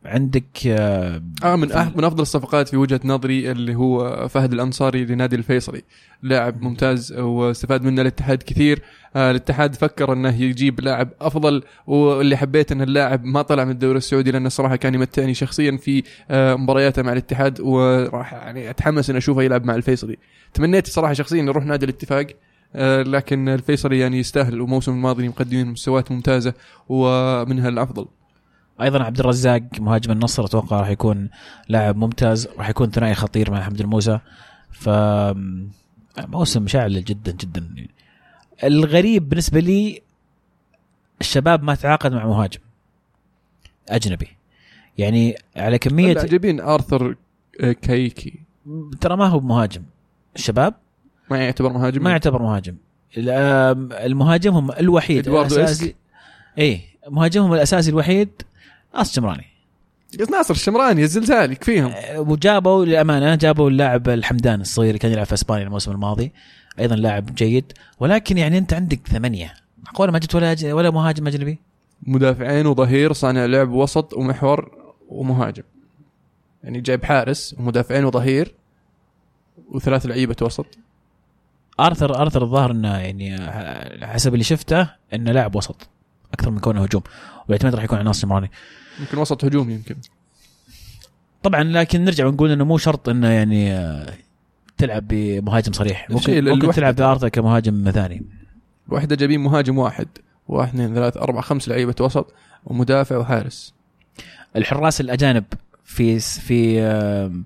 عندك آم، آه من أح من أفضل الصفقات في وجهة نظري اللي هو فهد الأنصاري لنادي الفيصلي. لاعب ممتاز واستفاد منه الاتحاد كثير. آه الاتحاد فكر إنه يجيب لاعب أفضل واللي حبيت إن اللاعب ما طلع من الدوري السعودي لأنه صراحة كان يمتعني شخصيا في آه مبارياته مع الاتحاد وراح يعني أتحمس ان أشوفه يلعب مع الفيصلي. تمنيت صراحة شخصيا يروح نادي الاتفاق آه لكن الفيصلي يعني يستاهل. وموسم الماضي مقدمين مستويات ممتازة ومنها الأفضل. أيضا عبد الرزاق مهاجم النصر أتوقع راح يكون لاعب ممتاز راح يكون ثنائي خطير مع حمد الموسى. ف موسم شاعل جدا جدا. الغريب بالنسبة لي الشباب ما تعاقد مع مهاجم أجنبي. يعني على كمية اللاعبين آرثر آه، كايكي. ترى ما هو مهاجم. الشباب ما يعتبر مهاجم. ما يعتبر مهاجم. ال- آم، المهاجم الوحيد الأساسي اي مهاجمهم الأساسي الوحيد ناصر جمراني بس ناصر الشمراني الزلزال يكفيهم وجابوا للأمانة جابوا اللاعب الحمدان الصغير اللي كان يلعب في إسبانيا الموسم الماضي أيضا لاعب جيد. ولكن يعني أنت عندك ثمانية. معقوله ما جبت ولا أج- ولا مهاجم أجنبي؟ مدافعين وظهير صانع لعب وسط ومحور ومهاجم. يعني جايب حارس ومدافعين وظهير وثلاث لعيبة وسط. ارثر آرثر الظاهر إنه يعني حسب اللي شفته إنه لاعب وسط أكثر من كونه هجوم. والاعتماد راح يكون على ناصر جمراني يمكن وسط هجوم يمكن. طبعا لكن نرجع ونقول إنه مو شرط إنه يعني آه، تلعب بمهاجم صريح. ممكن ممكن تلعب بارثر كمهاجم ثاني. الوحدة جايبين مهاجم واحد. واحد اثنين ثلاث أربع خمس لعيبة وسط ومدافع وحارس. الحراس الأجانب في في آم،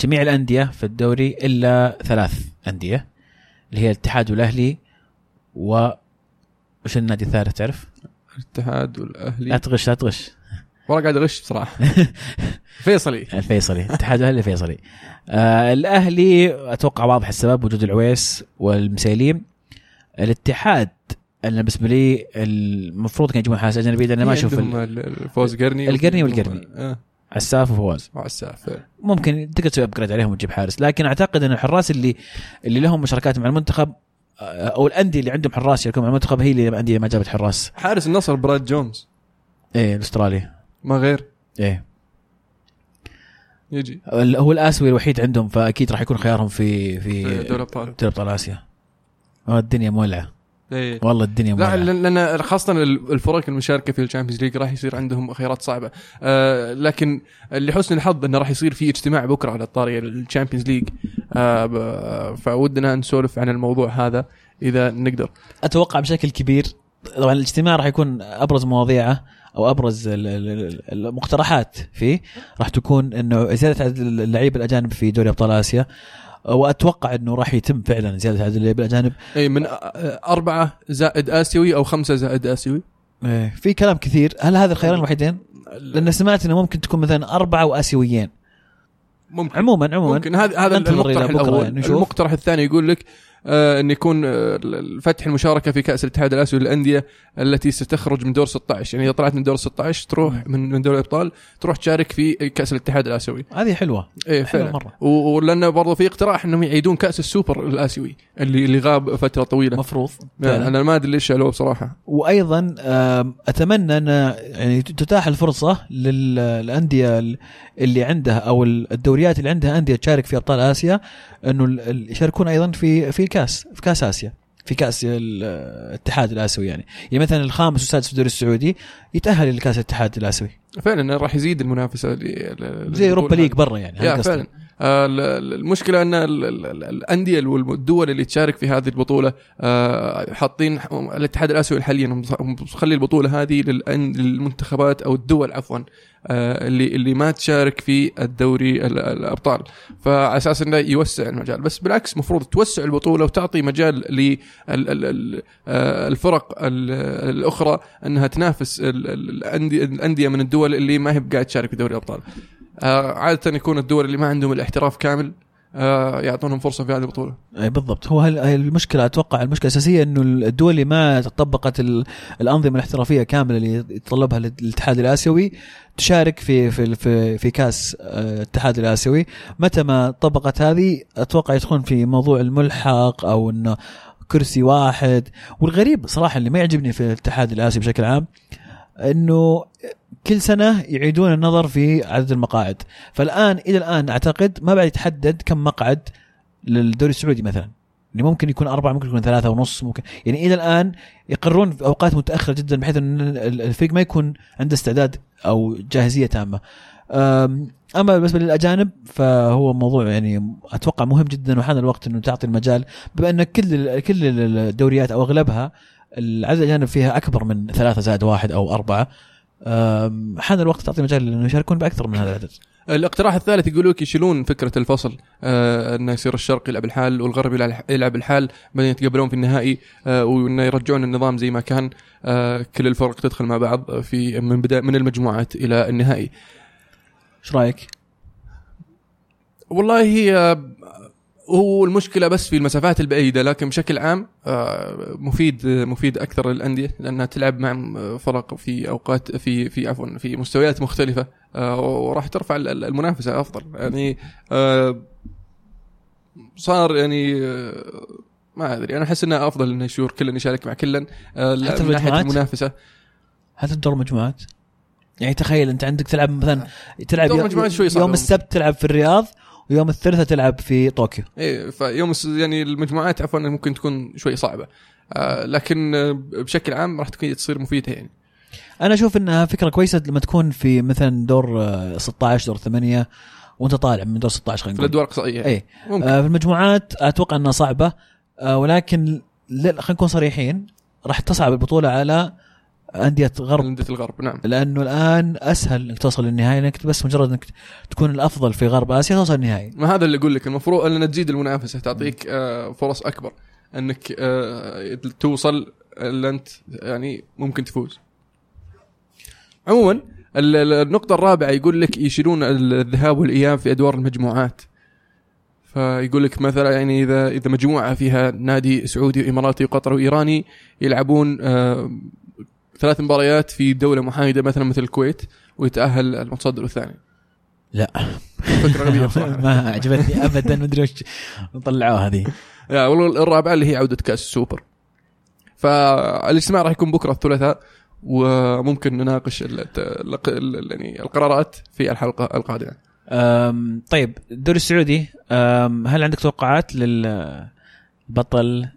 جميع الأندية في الدوري إلا ثلاث أندية اللي هي الاتحاد والأهلي و وش النادي الثالث تعرف؟ الاتحاد لا والاهلي تغش لا تغش. والله قاعد أغش بصراحة. فيصلي الفيصلي الاتحاد والاهلي الفيصلي. آه الأهلي أتوقع واضح السبب وجود العويس والمسيليم. الاتحاد أنا بالنسبة لي المفروض كان يجيبون حارس أجنبي لأن ما أشوف فواز القرني القرني والقرني. آه. عساف وفواز. وعساف ممكن تقدر تسوي upgrade عليهم وتجيب حارس. لكن أعتقد إن الحراس اللي اللي لهم مشاركات مع المنتخب آه، أو الأندية اللي عندهم حراس يشاركون مع المنتخب هي اللي الأندية ما جابت حراس. حارس النصر براد جونز. إيه الأسترالي. ما غير. إيه. يجي. هو الاسيوي الوحيد عندهم فأكيد راح يكون خيارهم في في دوري أبطال. دوري أبطال آسيا. آه، الدنيا مولعة. إيه. والله الدنيا لا مولعة. لأن لأن خاصة الفرق المشاركة في ال Champions League راح يصير عندهم خيارات صعبة. آه لكن لحسن الحظ إنه راح يصير في اجتماع بكرة على طاري ال Champions League. فودنا نسولف عن الموضوع هذا إذا نقدر. أتوقع بشكل كبير طبعا الاجتماع راح يكون أبرز مواضيعه أو أبرز ال- ال- ال- المقترحات فيه. راح تكون إنه زيادة عدد اللعيبة الأجانب في دوري أبطال آسيا. وأتوقع إنه راح يتم فعلا زيادة عدد اللعيبة الأجانب. أي من آه، أربعة زائد آسيوي أو خمسة زائد آسيوي؟ إيه، في كلام كثير. هل هذا الخيارين الوحيدين؟ لأن سمعت إنه ممكن تكون مثلا أربعة وآسيويين. ممكن. عموما عموما. ممكن. هذا هذا المقترح الأول. يعني. المقترح الثاني يقول لك إن يكون آه، فتح المشاركة في كأس الاتحاد الأسيوي للأندية التي ستخرج من دور 16 يعني إذا طلعت من دور 16 تروح من من دوري الأبطال تروح تشارك في كأس الاتحاد الأسيوي. هذه حلوة. إيه فعلا. مرة. ولأنه برضو في اقتراح إنهم يعيدون كأس السوبر الأسيوي اللي اللي غاب فترة طويلة. مفروض. يعني أنا ما أدري ليش شالوه بصراحة. وأيضا أتمنى أن يعني تتاح الفرصة لل- للأندية ال- اللي عندها أو ال- الدوريات اللي عندها أندية تشارك في أبطال آسيا إنه يشاركون أيضا في في الكاس في كاس آسيا في كاس ال- الاتحاد الآسيوي يعني. يعني مثلا الخامس والسادس في الدوري السعودي يتأهل لكاس الاتحاد الآسيوي. فعلا راح يزيد المنافسة زي أوروبا ليج برا يعني يا. فعلا. المشكلة أن ال- ال- ال- الأندية والدول اللي تشارك في هذه البطولة آه، حاطين الاتحاد الآسيوي حاليا مخلي البطولة هذه للمنتخبات أو الدول عفوا آه، اللي اللي ما تشارك في الدوري ال- الأبطال. فعلى أساس إنه يوسع المجال. بس بالعكس المفروض توسع البطولة وتعطي مجال للفرق الأخرى أنها تنافس ال- ال- الأندية من الدول اللي ما هي قاعد تشارك في دوري الأبطال. آه، عادة يكون الدول اللي ما عندهم الاحتراف كامل آه، يعطونهم فرصة في هذه البطولة. إي بالضبط. هو المشكلة أتوقع المشكلة الأساسية إنه الدول اللي ما طبقت ال- الأنظمة الاحترافية كاملة اللي يتطلبها الاتحاد الآسيوي تشارك في في في, في كأس آه، الاتحاد الآسيوي. متى ما طبقت هذه أتوقع يدخلون في موضوع الملحق أو إنه كرسي واحد. والغريب صراحة اللي ما يعجبني في الاتحاد الآسيوي بشكل عام إنه كل سنة يعيدون النظر في عدد المقاعد. فالآن إلى الآن أعتقد ما بعد يتحدد كم مقعد للدوري السعودي مثلا. يعني ممكن يكون أربعة ممكن يكون ثلاثة ونص ممكن. يعني إلى الآن يقررون في أوقات متأخرة جدا بحيث أن ال- الفريق ما يكون عنده استعداد أو جاهزية تامة. أم، أما بالنسبة للأجانب فهو موضوع يعني أتوقع مهم جدا وحان الوقت أنه تعطي المجال. بما أن كل كل الدوريات أو أغلبها العدد الأجانب فيها أكبر من ثلاثة زائد واحد أربعة. أم، حان الوقت تعطي مجال أنه يشاركون بأكثر من هذا العدد. الاقتراح الثالث يقولوا لك يشيلون فكرة الفصل آه إنه يصير الشرق يلعب الحال والغرب يلعب- يلعب الحال بعدين يتقابلون في النهائي آه وإنه يرجعون النظام زي ما كان آه كل الفرق تدخل مع بعض في من بدا من المجموعات إلى النهائي. إيش رأيك؟ والله هي هو المشكلة بس في المسافات البعيدة لكن بشكل عام آه، مفيد مفيد أكثر للأندية لأنها تلعب مع فرق في أوقات في في عفوا في مستويات مختلفة آه، وراح ترفع ال- ال- المنافسة أفضل يعني آه، صار يعني ما أدري أنا أحس إنه أفضل إنه يشور كل يشارك مع كل آه، لا- حتى من ناحية؟ المنافسة هل تدور مجموعات؟ يعني تخيل أنت عندك تلعب مثلا تلعب دور مجموعات شوي صعب يوم. السبت تلعب في الرياض ويوم الثلاثاء تلعب في طوكيو. إيه فيوم يعني المجموعات عفوا ممكن تكون شوي صعبة. آه، لكن آه، بشكل عام راح تكون تصير مفيدة يعني. أنا أشوف إنها فكرة كويسة لما تكون في مثلا دور آه، 16 دور 8 وأنت طالع من دور 16 خلينا في نقول. الأدوار الاقصائيه اي آه، في المجموعات أتوقع إنها صعبة. آه، ولكن خلينا نكون صريحين راح تصعب البطولة على انديه غرب. انديه الغرب نعم. لأنه الآن أسهل إنك توصل للنهائي انك بس مجرد إنك تكون الأفضل في غرب آسيا توصل النهائي ما هذا اللي أقول لك المفروض ان تزيد المنافسة تعطيك آه، فرص أكبر إنك آه، توصل اللي أنت يعني ممكن تفوز. عموما ال- ال- النقطة الرابعة يقول لك يشيلون الذهاب والإياب في أدوار المجموعات. فيقول لك مثلا يعني إذا إذا مجموعة فيها نادي سعودي وإماراتي وقطري وإيراني يلعبون آه، ثلاث مباريات في دولة محايدة مثلا مثل الكويت ويتأهل المتصدر الثاني. لا. بصراحة. ما عجبتني ابدا ما أدري وش طلعوها هذه. يا والله الرابعه اللي هي عودة كأس السوبر فالاجتماع راح يكون بكرة الثلاثاء وممكن نناقش ال- ال- ال- يعني القرارات في الحلقة القادمة. أم، طيب الدوري السعودي أم، هل عندك توقعات للبطل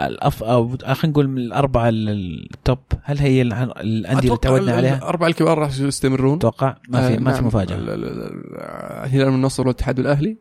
الأف أو خلينا نقول من الأربعة ال- التوب هل هي ال- الأندية اللي تعودنا عليها؟ الأربعة الكبار راح يستمرون. توقع ما في آه، ما في نعم. مفاجأة. ال- ال- ال- الهلال من النصر والاتحاد والأهلي.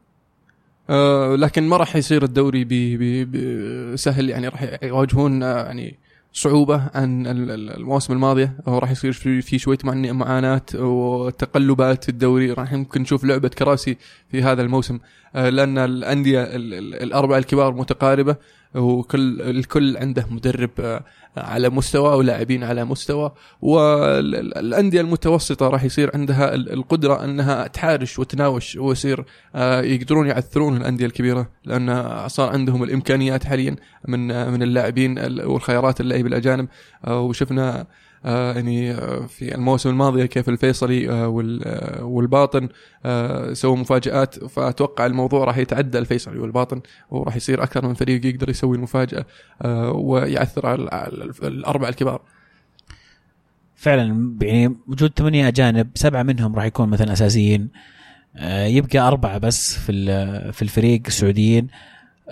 آه، لكن ما راح يصير الدوري ب- ب- ب- سهل. يعني راح يواجهون آه، يعني صعوبة عن ال- ال- المواسم الماضية. أو راح يصير في معن- معاناة وتقلبات في الدوري. راح يمكن نشوف لعبة كراسي في هذا الموسم. آه، لأن الأندية ال- ال- الأربعة الكبار متقاربة. وكل الكل عنده مدرب آه، على مستوى ولاعبين على مستوى والأندية المتوسطة راح يصير عندها القدرة أنها تحارش وتناوش ويصير آه، يقدرون يعثرون الأندية الكبيرة لأن صار عندهم الإمكانيات حاليا من من اللاعبين والخيارات اللاعبين الأجانب آه، وشفنا آه، يعني آه، في الموسم الماضي كيف الفيصلي آه، والباطن سووا مفاجآت فأتوقع الموضوع راح يتعدى الفيصلي والباطن وراح يصير أكثر من فريق يقدر يسوي المفاجأة ويعثر على الاربع الكبار. فعلا يعني وجود ثمانية أجانب سبعة منهم راح يكون مثلا أساسيين يبقى أربعة بس في في الفريق السعوديين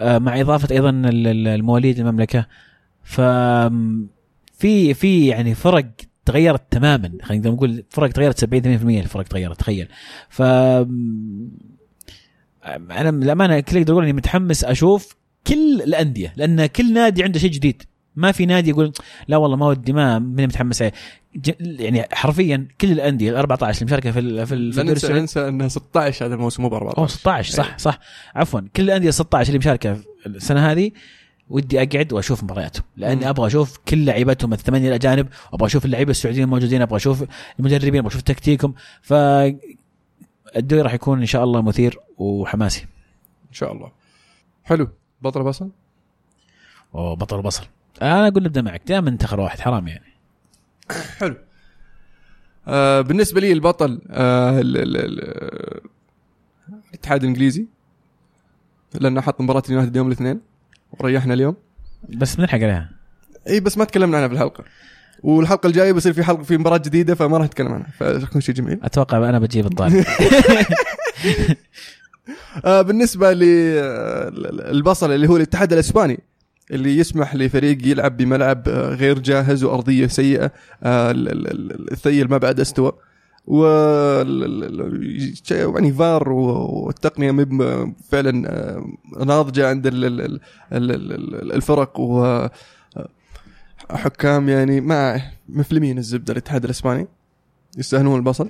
مع إضافة أيضا المواليد المملكة ف في في يعني فرق تغيرت تماما. خلينا نقول فرق تغيرت 70 80% الفرق تغيرت تخيل. ف أنا للأمانة كل أقدر أقول إني متحمس أشوف كل الأندية لأن كل نادي عنده شيء جديد. ما في نادي يقول لا والله ما ودي ما ماني متحمس. عليه يعني حرفيا كل الأندية ال 14 اللي مشاركه في في لا ننسى ننسى انها 16 هذا الموسم مو ب 14 أوه 16 صح صح. عفوا كل الأندية 16 اللي مشاركة السنة هذه. ودي أقعد وأشوف مبارياتهم. لأني أبغى أشوف كل لعيبتهم الثمانية الأجانب أبغى أشوف اللعيبة السعوديين الموجودين أبغى أشوف المدربين أبغى أشوف تكتيكهم. ف الدوري راح يكون إن شاء الله مثير وحماسي. إن شاء الله. حلو. بطل بصل؟ اوه بطل بصل. أنا أقول نبدا معك دائما انتخر واحد حرام يعني. حلو. آه بالنسبة لي البطل آه الاتحاد الإنجليزي لأنه حط مباراة اليونايتد يوم الاثنين. وريحنا اليوم. بس بنلحق عليها. إي بس ما تكلمنا عنها في الحلقة والحلقة الجاية بيصير في حلقة في مباراة جديدة فما راح نتكلم عنها. فيكون شيء جميل. أتوقع أنا بجيب الطالب آه بالنسبة للبصل اللي هو الاتحاد الإسباني اللي يسمح لفريق يلعب بملعب آه، غير جاهز وأرضية سيئة آه، الثيل ما بعد استوى. و يعني فار والتقنيه فعلا آه، ناضجه عند الفرق و حكام يعني ما مفلمين الزبده الاتحاد الاسباني يستاهلون البصل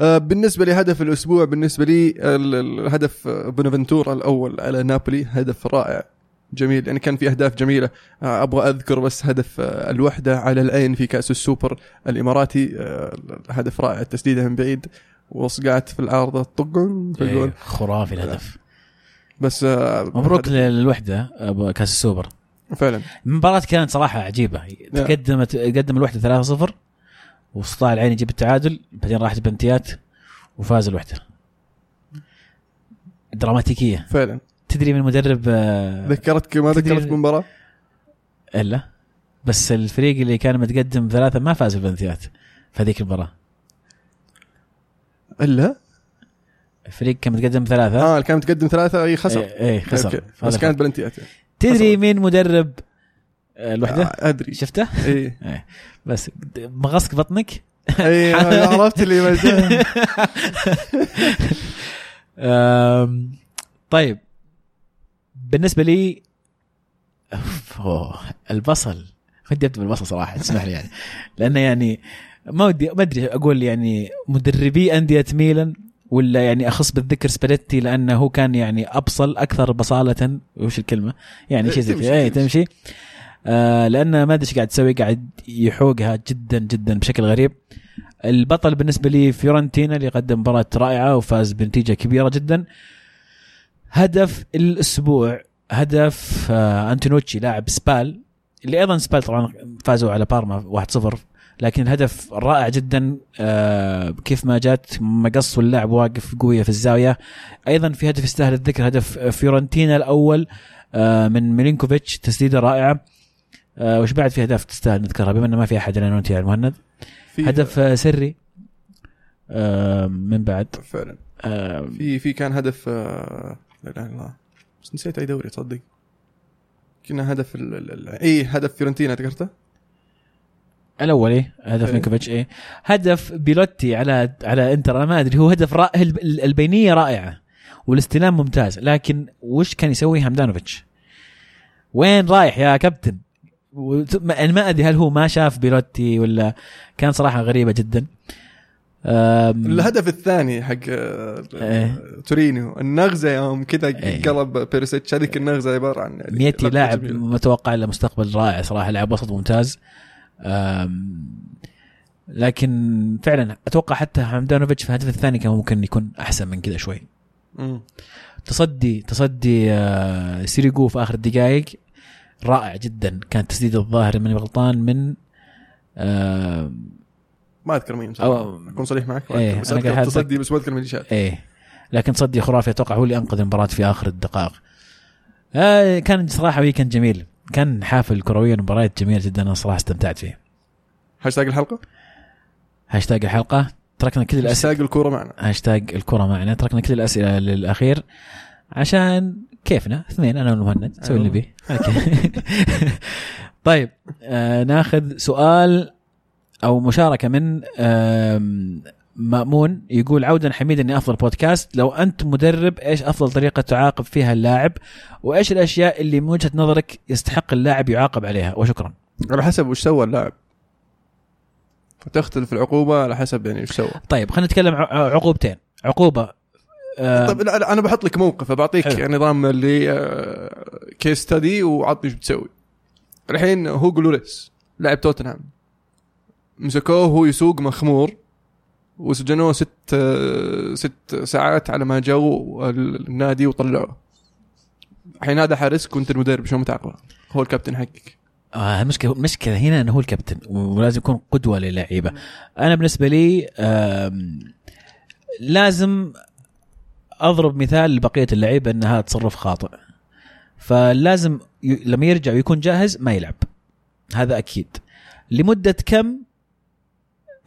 آه، بالنسبة لهدف الأسبوع بالنسبة لي الهدف بونافنتورا الأول على نابولي هدف رائع جميل. يعني كان في أهداف جميلة. آه، أبغى أذكر بس هدف آه، الوحدة على العين في كأس السوبر الإماراتي. آه، هدف رائع. التسديده من بعيد. وصقعت في العارضة. طقن في الجول إيه، خرافي الهدف. بس مبروك للوحدة كأس السوبر. فعلا. المباراة كانت صراحة عجيبة. تقدمت قدم الوحدة 3-0 واستطاع العين يجيب التعادل. بعدين راحت بنتيات وفاز الوحدة. دراماتيكية. فعلا. تدري من مدرب آه، ذكرتك ما ذكرتك بالمباراه؟ إلا. بس الفريق اللي كان متقدم ثلاثة ما فاز بالبلنتيات في هذيك المباراة. إلا؟ الفريق كان متقدم ثلاثة آه كان متقدم ثلاثة أي خسر. اي, اي خسر. بس كانت بلنتيات تدري مين مدرب آه، الوحدة؟ آه أدري. شفته؟ إي. إيه. بس مغصك بطنك؟ إي عرفت اللي طيب. بالنسبة لي أوه. البصل. ودي ابدا بالبصل صراحة تسمح لي يعني. لأنه يعني ما ودي ما أدري أقول يعني مدربي أندية ميلان ولا يعني أخص بالذكر سباليتي لأنه هو كان يعني أبصل أكثر بصالة. وش الكلمة؟ يعني شيء زي كذا. اي تمشي. آه لأنه ما أدري إيش قاعد تسوي قاعد يحوسها جدا جدا بشكل غريب. البطل بالنسبة لي فيورنتينا اللي قدم مباراة رائعة وفاز بنتيجة كبيرة جدا. هدف الأسبوع هدف آه أنتينوتشي لاعب سبال اللي أيضا سبال طبعا فازوا على بارما 1-0 لكن الهدف رائع جدا آه كيف ما جات مقص واللاعب واقف قوية في الزاوية. أيضا في هدف يستاهل الذكر هدف فيورنتينا الأول آه من ميلينكوفيتش تسديدة رائعة. آه وش بعد في أهداف تستاهل نذكرها بما إنه ما في أحد أنا يا المهند هدف آه سري. آه من بعد. فعلا. آه في في كان هدف لا إله إلا الله. بس نسيت أي دوري تصدق. كنا هدف ال... ال... اي هدف فيورنتينا ذكرته الأول إيه؟ هدف إيه. ميلينكوفيتش إيه؟ هدف بيلوتي على على إنتر أنا ما أدري هو هدف رائع البينية رائعة والاستلام ممتاز لكن وش كان يسوي هاندانوفيتش وين رايح يا كابتن؟ أنا ما أدري هل هو ما شاف بيلوتي ولا كان صراحة غريبة جدا. أم، الهدف الثاني حق آه، إيه. تورينو النغزة يوم كذا إيه. قلب بيرسيتش هذيك النغزة عبارة عن يعني ميتي لقطة لاعب. متوقع له مستقبل رائع صراحة لاعب وسط ممتاز لكن فعلا أتوقع حتى هاندانوفيتش في الهدف الثاني كان ممكن يكون أحسن من كذا شوي مم. تصدي تصدي آه، سيريجو في آخر الدقائق رائع جدا كان تسديد الظاهر من غلطان من آه، ما أذكر مين أو- بصراحة. أكون صريح معك. إيه، أذكر. بس أنا أذكر. تصدي بس ما أذكر مين شات إيه. لكن تصدي خرافي أتوقع هو اللي أنقذ المباراة في آخر الدقائق. آه كان صراحة weekend جميل. كان حافل كرويا مباريات جميلة جدا أنا صراحة استمتعت فيه. هاشتاج الحلقة؟ هاشتاج الحلقة. تركنا كل الاسئله هاشتاج الكورة معنا. هاشتاج الكره معنا. تركنا كل الأسئلة للأخير. عشان كيفنا؟ اثنين أنا والمهند. نسوي اللي أيوه. بيه. طيب آه ناخذ سؤال أو مشاركة من مأمون يقول عودا حميدا إني أفضل بودكاست. لو أنت مدرب إيش أفضل طريقة تعاقب فيها اللاعب؟ وإيش الأشياء اللي من وجهة نظرك يستحق اللاعب يعاقب عليها؟ وشكرا. على حسب وش سوى اللاعب. فتختلف العقوبة على حسب يعني وش سوى. طيب خلينا نتكلم ع- عقوبتين. عقوبة آه طيب لا لا، أنا بحط لك موقف بعطيك حلو. نظام اللي آه، case study وعطني إيش بتسوي. الحين هو لوريس لاعب توتنهام. مسكوه وهو يسوق مخمور وسجنوه ست ست ساعات على ما جو النادي وطلعوه. الحين هذا حارسك وانت المدرب شو بتعاقبه؟ هو الكابتن حقك. آه المشكلة المشكلة هنا إنه هو الكابتن ولازم يكون قدوة للعيبة. أنا بالنسبة لي لازم أضرب مثال لبقية اللعيبه ان هذا تصرف خاطئ. فلازم. لما يرجع ويكون جاهز ما يلعب. هذا أكيد. لمدة كم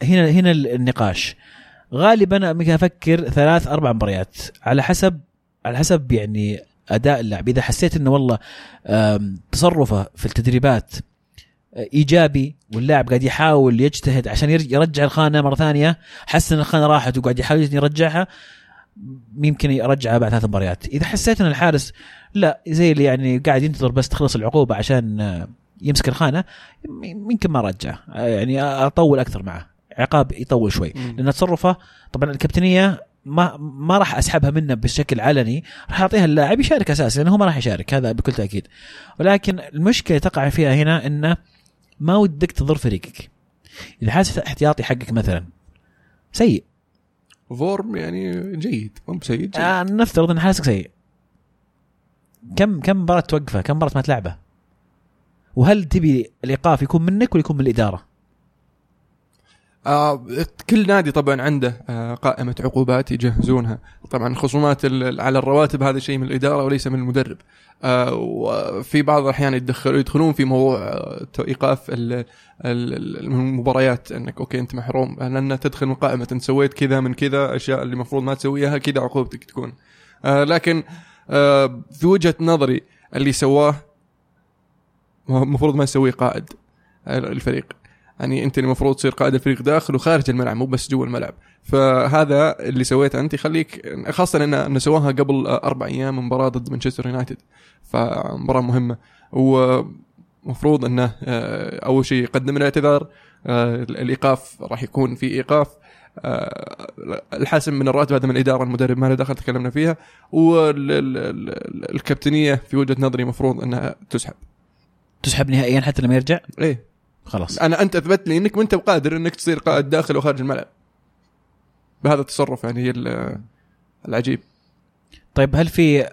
هنا هنا النقاش. غالبا يمكن أفكر ثلاث أربع مباريات. على حسب على حسب يعني أداء اللاعب. إذا حسيت إنه والله تصرفه في التدريبات آه، إيجابي واللاعب قاعد يحاول يجتهد عشان يرج- يرجع الخانة مرة ثانية حس إن الخانة راحت وقاعد يحاول يرجعها يمكن يرجعها بعد ثلاث مباريات. إذا حسيت إن الحارس لا زي اللي يعني قاعد ينتظر بس تخلص العقوبة عشان آه، يمسك الخانة يم- يمكن ما رجع. آه، يعني أطول أكثر معه. عقاب يطول شوي. لأن تصرفه طبعا الكابتنية ما ما راح أسحبها منه بشكل علني راح أعطيها اللاعب يشارك أساسا لأنه هو ما راح يشارك هذا بكل تأكيد. ولكن المشكلة تقع فيها هنا إنه ما ودك تضر فريقك. إذا حاسس احتياطي حقك مثلا سيء. فورم يعني جيد مو بسيء جيد. آه نفترض إن حاسك سيء. كم كم مباراة توقفه؟ كم مباراة ما تلعبه؟ وهل تبي الإيقاف يكون منك ولا يكون من الإدارة؟ آه كل نادي طبعا عنده آه قائمة عقوبات يجهزونها. طبعا خصومات على الرواتب هذا شيء من الإدارة وليس من المدرب. آه وفي بعض الأحيان يدخلوا يدخلون في موضوع آه ال- المباريات أنك okay أنت محروم. لأن تدخل من قائمة أنت سويت كذا من كذا أشياء اللي المفروض ما تسويها كذا عقوبتك تكون. آه لكن آه في وجهة نظري اللي سواه المفروض ما يسويه قائد الفريق. يعني أنت المفروض تصير قائد الفريق داخل وخارج الملعب مو بس جوا الملعب. فهذا اللي سويته أنت. يخليك خاصة أن ان سواها قبل أربع أيام مباراة ضد مانشستر يونايتد فمباراة مهمة. ومفروض انه آه، أول شيء يقدم الاعتذار آه، الإيقاف راح يكون في إيقاف آه، الحاسم من الراتب هذا من الإدارة المدرب ما له دخل تكلمنا فيها. والكابتنية في وجهة نظري المفروض أنها تسحب. تسحب نهائيا حتى لما يرجع؟ إيه. خلاص. أنا أنت أثبت لي إنك أنت بقادر إنك تصير قائد داخل وخارج الملعب. بهذا التصرف يعني هي ال- العجيب. طيب هل في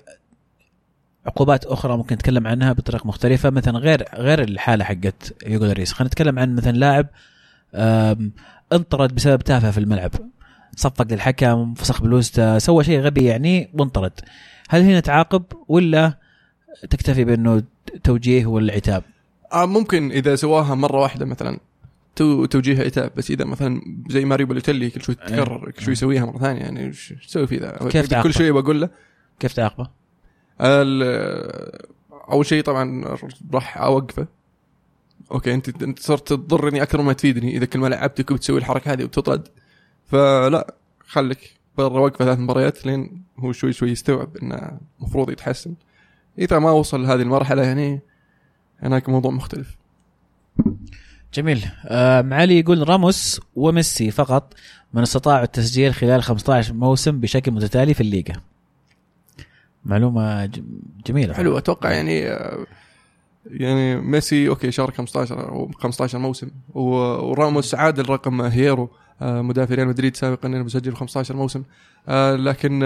عقوبات أخرى ممكن نتكلم عنها بطريقة مختلفة؟ مثلا غير غير الحالة حقت يوغو لوريس خلينا نتكلم عن مثلا لاعب انطرد بسبب تافهه في الملعب. صفق للحكم فسخ بلوسته سوى شيء غبي يعني وانطرد. هل هنا تعاقب ولا تكتفي بأنه توجيه ولا عتاب آه ممكن إذا سواها مرة واحدة مثلا تو توجيه عتاب بس إذا مثلا زي ماريو بالوتيلي كل شوي تتكرر كل شوي يسويها مرة ثانية يعني إيش تسوي في ذا؟ كيف تعاقبه؟ كل شوي بقول له. كيف تعاقبه؟ ال- أول شيء طبعا راح أوقفه. okay أنت أنت صرت تضرني أكثر ما تفيدني. إذا كل ما لعبتك وبتسوي الحركة هذه وبتطرد فلا خليك برا وقفة ثلاث مباريات لين هو شوي شوي يستوعب إنه المفروض يتحسن. إذا ما وصل لهذه المرحلة يعني هناك موضوع مختلف. جميل. آه معالي يقول راموس وميسي فقط من استطاعوا التسجيل خلال 15 موسم بشكل متتالي في الليغا. معلومة جميلة. حلو أتوقع يعني آه، يعني ميسي okay شارك 15 أو 15 موسم وراموس عادل رقم هييرو آه، مدافع ريال مدريد سابقا إنه مسجل 15 موسم لكن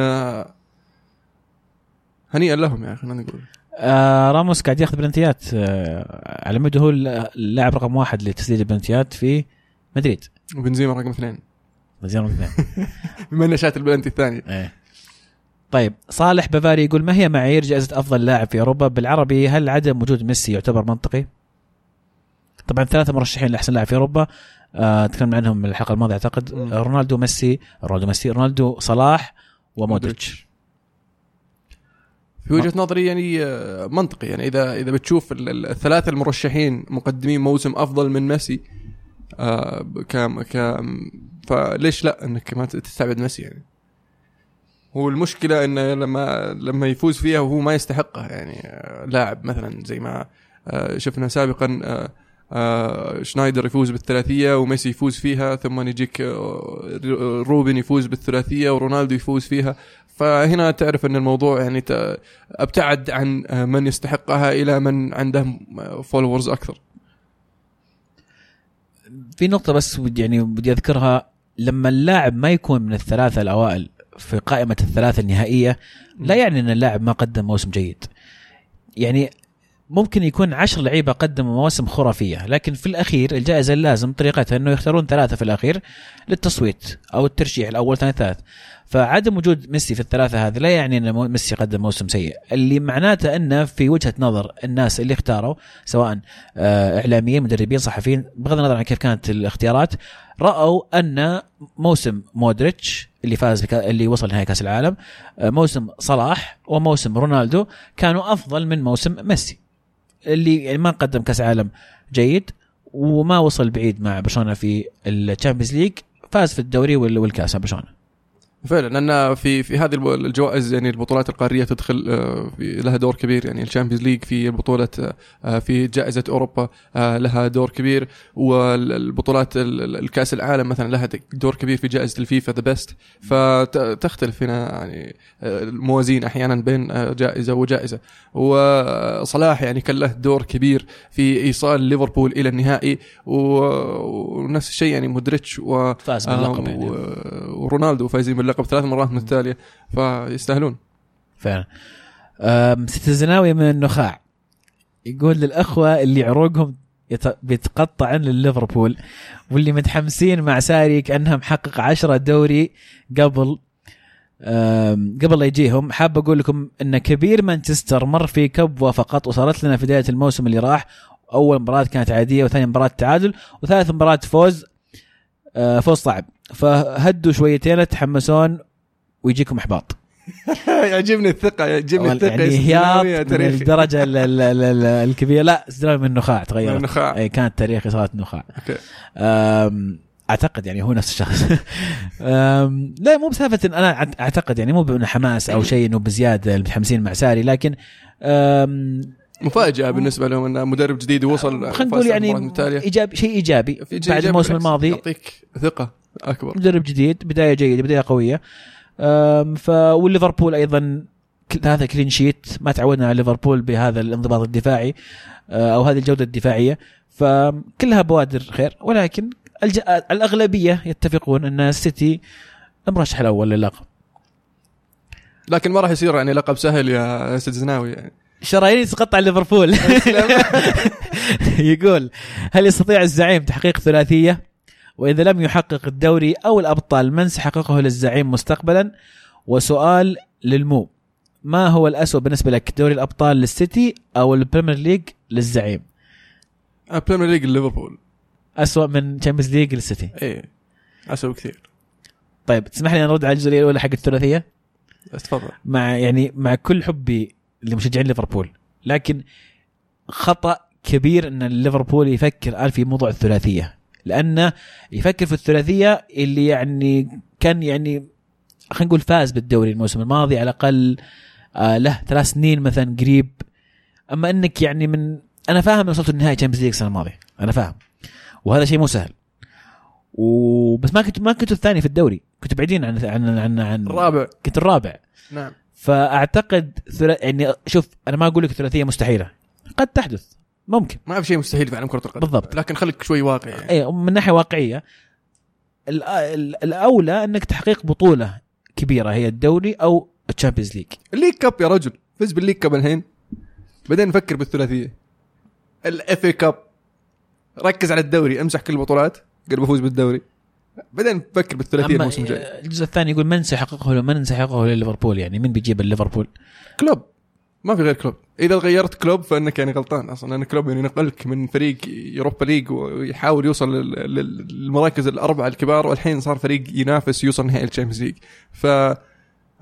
هنيئا لهم يعني خلينا نقول. آه راموس قاعد ياخذ بلنتيات آه على مدى هو اللاعب رقم واحد لتسديد البلنتيات في مدريد وبنزيما رقم اثنين زين رقم اثنين. بما إنه شات البلنتي الثاني إيه. طيب صالح بافاري يقول ما هي معايير جائزة أفضل لاعب في أوروبا بالعربي هل عدم وجود ميسي يعتبر منطقي؟ طبعا ثلاثة مرشحين لأحسن لاعب في أوروبا آه تكلمنا عنهم الحلقة الماضية أعتقد مم. رونالدو ميسي رونالدو ميسي رونالدو صلاح ومودريتش في وجهة نظري يعني آه، منطقي. يعني إذا إذا بتشوف ال- ال- الثلاثة المرشحين مقدمين موسم أفضل من ميسي آه كام كام فليش لا؟ إنك ما تستبعد ميسي يعني. هو المشكلة إنه لما لما يفوز فيها وهو ما يستحقها يعني آه، لاعب مثلا زي ما شفنا سابقا شنايدر يفوز بالثلاثية وميسي يفوز فيها ثم يجيك روبن يفوز بالثلاثية ورونالدو يفوز فيها. فهنا تعرف إن الموضوع يعني أبتعد عن من يستحقها إلى من عنده followers أكثر. في نقطة بس يعني بدي أذكرها. لما اللاعب ما يكون من الثلاثة الأوائل في قائمة الثلاثة النهائية لا يعني أن اللاعب ما قدم موسم جيد. يعني ممكن يكون عشر لعيبة قدموا مواسم خرافية لكن في الأخير الجائزة اللازم طريقتها أنه يختارون ثلاثة في الأخير للتصويت أو الترشيح الأول ثاني ثالث. فعدم وجود ميسي في الثلاثة هذه لا يعني مو- ميسي قدم موسم سيء. اللي معناته أنه في وجهة نظر الناس اللي اختاروا سواء آه، إعلاميين مدربين صحفيين بغض النظر عن كيف كانت الاختيارات رأوا أن موسم مودريتش اللي فاز بكا... اللي وصل نهائي كأس العالم آه، موسم صلاح وموسم رونالدو كانوا أفضل من موسم ميسي. اللي يعني ما قدم كأس عالم جيد وما وصل بعيد مع برشلونة في ال Champions League فاز في الدوري وال- والكأس برشلونة. فعلا لأن في في هذه الجوائز يعني البطولات القارية تدخل آه، لها دور كبير. يعني ال Champions League في بطوله آه، في جائزة أوروبا آه، لها دور كبير. والبطولات ال- ال- الكأس العالم مثلا لها دور كبير في جائزة الفيفا The Best فتختلف هنا يعني الموازين أحيانا بين جائزة وجائزة. وصلاح يعني كان له دور كبير في إيصال ليفربول إلى النهائي. ونفس الشيء يعني مودريتش و فاز باللقب يعني. ورونالدو فايزين باللقب. ثلاث مرات متتاليه فيستاهلون. فعلا. آم، ست الزناوي من النخاع. يقول للأخوة اللي عروقهم يت- بيتقطعن لليفربول واللي متحمسين مع ساري كانها محقق عشرة دوري قبل قبل لا يجيهم. حاب أقول لكم إن كبير مانشستر مر في كبوه فقط وصارت لنا في بداية الموسم اللي راح. أول مباراة كانت عادية وثاني مباراة تعادل وثالث مباراة فوز فوز صعب. فهدوا شويتين تحمسون ويجيكم إحباط. يعجبني الثقة يعجبني الثقة يعني يا هياط سيدي، من تاريخي. الدرجة ال- ال- ال- ال- الكبيرة. لا استلام من النخاع تغيرت النخاع. إي كانت تاريخي صارت نخاع. أعتقد يعني هو نفس الشخص. لا مو بسالفه إن أنا أعتقد يعني مو بانه حماس أو شيء إنه بزيادة المتحمسين مع ساري لكن مفاجأة بالنسبة لهم إن مدرب جديد وصل خلينا نقول يعني ايجابي شيء إيجابي في بعد الموسم الماضي. يعطيك ثقة أكبر. مدرب جديد بداية جيدة بداية قوية. ف والليفربول أيضا هذا كلين شيت ما تعودنا على ليفربول بهذا الانضباط الدفاعي أه، أو هذه الجودة الدفاعية. فكلها بوادر خير ولكن الج... الأغلبية يتفقون أن السيتي المرشح الأول للقب. لكن ما راح يصير يعني لقب سهل يا أستاذ زناوي يعني. شرايين تقطع ليفربول. يقول هل يستطيع الزعيم تحقيق ثلاثية؟ وإذا لم يحقق الدوري أو الأبطال من سيحققه للزعيم مستقبلا؟ وسؤال للمو ما هو الأسوأ بالنسبة لك دوري الأبطال للسيتي أو ال Premier League للزعيم؟ Premier League ليفربول. أسوأ من Champions League للسيتي. إيه اسوء كثير طيب تسمح لي نرد على الجزئية الأولى حق الثلاثية؟ تفضل. مع يعني مع كل حبي لمشجعين ليفربول. لكن خطأ كبير إن ليفربول يفكر الان في موضوع الثلاثية. لأنه يفكر في الثلاثية اللي يعني كان يعني خلينا نقول فاز بالدوري الموسم الماضي على الأقل آه له ثلاث سنين مثلا قريب. أما إنك يعني من أنا فاهم وصلت النهائي Champions League السنة الماضية. أنا فاهم. وهذا شيء مو سهل. وبس ما كنت ما كنتوا الثاني في الدوري. كنتوا بعيدين عن عن عن, عن الرابع. كنت الرابع. نعم. فأعتقد ثلا... يعني شوف أنا ما أقول لك ثلاثية مستحيلة. قد تحدث. ممكن. ما في شيء مستحيل في عالم كرة القدم. بالضبط. لكن خليك شوي واقعي يعني. اي من ناحية واقعية الأولى إنك تحقيق بطولة كبيرة هي الدوري أو ال Champions League. ال League Cup يا رجل. فز بال League Cup الحين. بعدين نفكر بالثلاثية. ال FA Cup. ركز على الدوري امسح كل البطولات. قبل بفوز بالدوري. بعدين نفكر بالثلاثية الموسم الجاي. الجزء الثاني يقول من سيحققه من سيحققه لليفربول يعني؟ من بيجيب الليفربول؟ كلوب. ما في غير كلوب. إذا غيرت كلوب فإنك يعني غلطان أصلا لأن كلوب يعني نقلك من فريق Europa League ويحاول يوصل لل- لل- للمراكز الأربعة الكبار والحين صار فريق ينافس يوصل نهائي ال Champions League. ف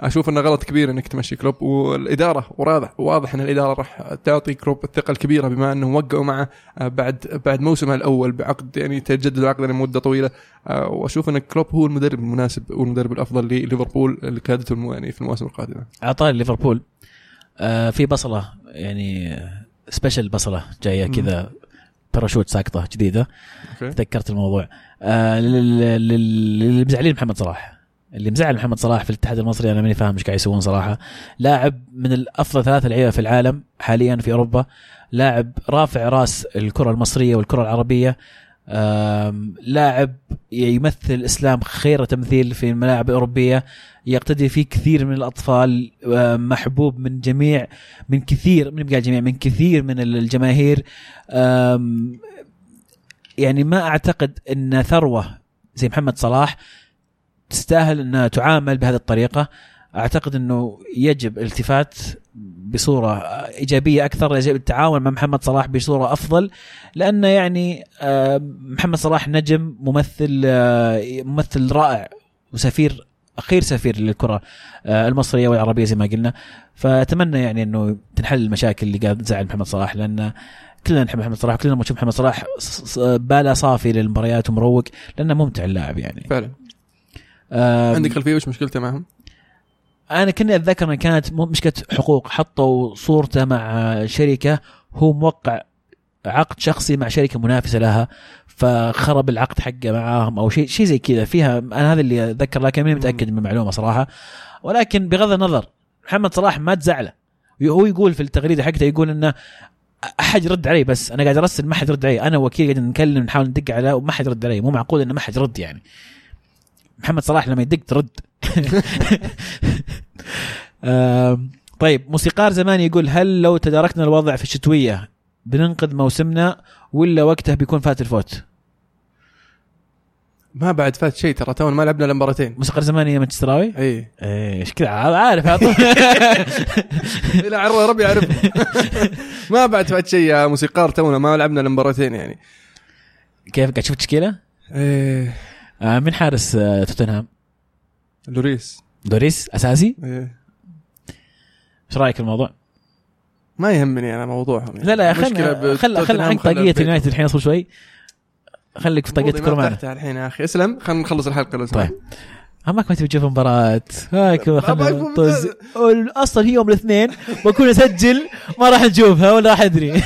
أشوف إنه غلط كبير إنك تمشي كلوب والإدارة واضح واضح إن الإدارة راح تعطي كلوب الثقة الكبيرة بما أنهم وقعوا معه آه، بعد بعد موسمه الأول بعقد يعني تجدد العقد لمدة طويلة. آه، وأشوف إن كلوب هو المدرب المناسب والمدرب الأفضل لليفربول الم- يعني في المواسم القادمة. اعطاه ليفربول آه في بصلة يعني special بصلة جاية. كذا باراشوت ساقطة جديدة. تذكرت الموضوع. آه لل- لل- للي مزعلين محمد صلاح. اللي مزعل محمد صلاح في الاتحاد المصري أنا ماني فاهم إيش قاعد يسوون صراحة. لاعب من الأفضل ثلاثة لعيبة في العالم حاليا في أوروبا لاعب رافع راس الكرة المصرية والكرة العربية لاعب يمثل الاسلام خير تمثيل في الملاعب الأوروبية يقتدي فيه كثير من الأطفال محبوب من جميع من كثير من بقى الجميع من كثير من الجماهير. يعني ما أعتقد إن ثروة زي محمد صلاح تستاهل إنها تعامل بهذه الطريقة. أعتقد إنه يجب الالتفات بصورة إيجابية أكثر يجب التعاون مع محمد صلاح بصورة أفضل لأنه يعني آه، محمد صلاح نجم ممثل آه، ممثل رائع وسفير أخير سفير للكرة آه، المصرية والعربية زي ما قلنا. فأتمنى يعني إنه تنحل المشاكل اللي قاعد تزعل محمد صلاح لأن كلنا نحب محمد صلاح كلنا نشوف محمد صلاح باله صافي للمباريات ومروق لأنه ممتع اللاعب يعني. فعلا. عندك خلفية وش مشكلته معهم؟ أنا كني أتذكر انها كانت مشكله حقوق حطوا صورته مع شركة هو موقع عقد شخصي مع شركة منافسة لها فخرب العقد حقه معاهم أو شيء شيء زي كذا. فيها أنا هذا اللي أتذكر لكن ماني متأكد من المعلومة صراحة. ولكن بغض النظر محمد صلاح ما تزعله. هو يقول في التغريده حقته يقول إنه أحد يرد علي بس أنا قاعد أرسل ما حد يرد علي. أنا وكيل قاعد نكلم نحاول ندق عليه وما حد يرد علي. مو معقول إنه ما حد يرد يعني. محمد صلاح لما يدق ترد. طيب موسيقار زمان يقول هل لو تداركنا الوضع في الشتوية بننقذ موسمنا ولا وقته بيكون فات الفوت؟ ما بعد فات شيء ترى تونا ما لعبنا إلا مباراتين موسيقار زماني مانشستراوي إي. إيش كذا عارف على طول. لا ربي يعرف ما بعد فات شيء يا موسيقار تونا ما لعبنا إلا مباراتين يعني. كيف قاعد تشوف التشكيله؟ إيه. من حارس آه توتنهام؟ لوريس دوريس أساسي؟ إيه. إيش رأيك في الموضوع؟ ما يهمني أنا موضوعهم يعني. لا لا المشكلة خل خل خلها طاقية. اليونايتد الحين أصبر شوي خليك في طاقية الكره معنا الحين يا أخي اسلم خلينا نخلص الحلقة لو طيب همك ما تبي تشوف مباراة هاك طز أصلا هي يوم الاثنين بكون أسجل ما راح نشوفها ولا راح أدري.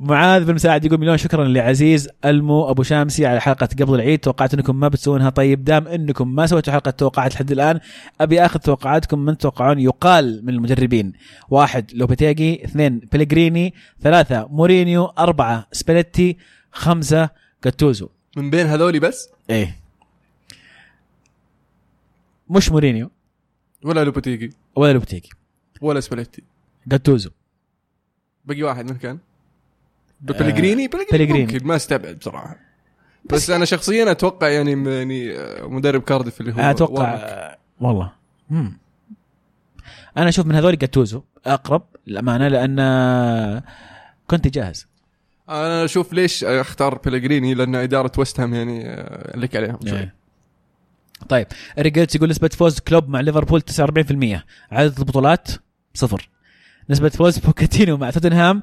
معاذ بن مساعد يقول مليون شكرا لعزيز ألمو أبو شامسي على حلقة قبل العيد. توقعت أنكم ما بتسوونها. طيب دام أنكم ما سويتوا حلقة توقعات لحد الآن أبي آخذ توقعاتكم من توقعون يقال من المدربين. واحد لوبيتيجي اثنين بيلغريني ثلاثة مورينيو أربعة سباليتي خمسة جاتوزو. من بين هذولي بس؟ إيه. مش مورينيو. ولا لوبوتيجي. ولا لوبتيجي ولا سباليتي. جاتوزو. باقي واحد من كان؟ بلغريني بيلغريني. ممكن ما استبعد بصراحة. بس أنا شخصيا أتوقع يعني يعني آه، مدرب كارديف اللي هو أتوقع وارنك. آه، والله. مم. أنا أشوف من هذول جاتوزو أقرب للأمانة لأن آه، كنت جاهز. أنا أشوف ليش اختار بلغريني لأن إدارة ويست هام يعني آه، لك عليهم شوي. إيه. طيب ريجيتس يقول نسبة فوز كلوب مع ليفربول 49% عدد البطولات؟ صفر. نسبة فوز بوكاتينو مع توتنهام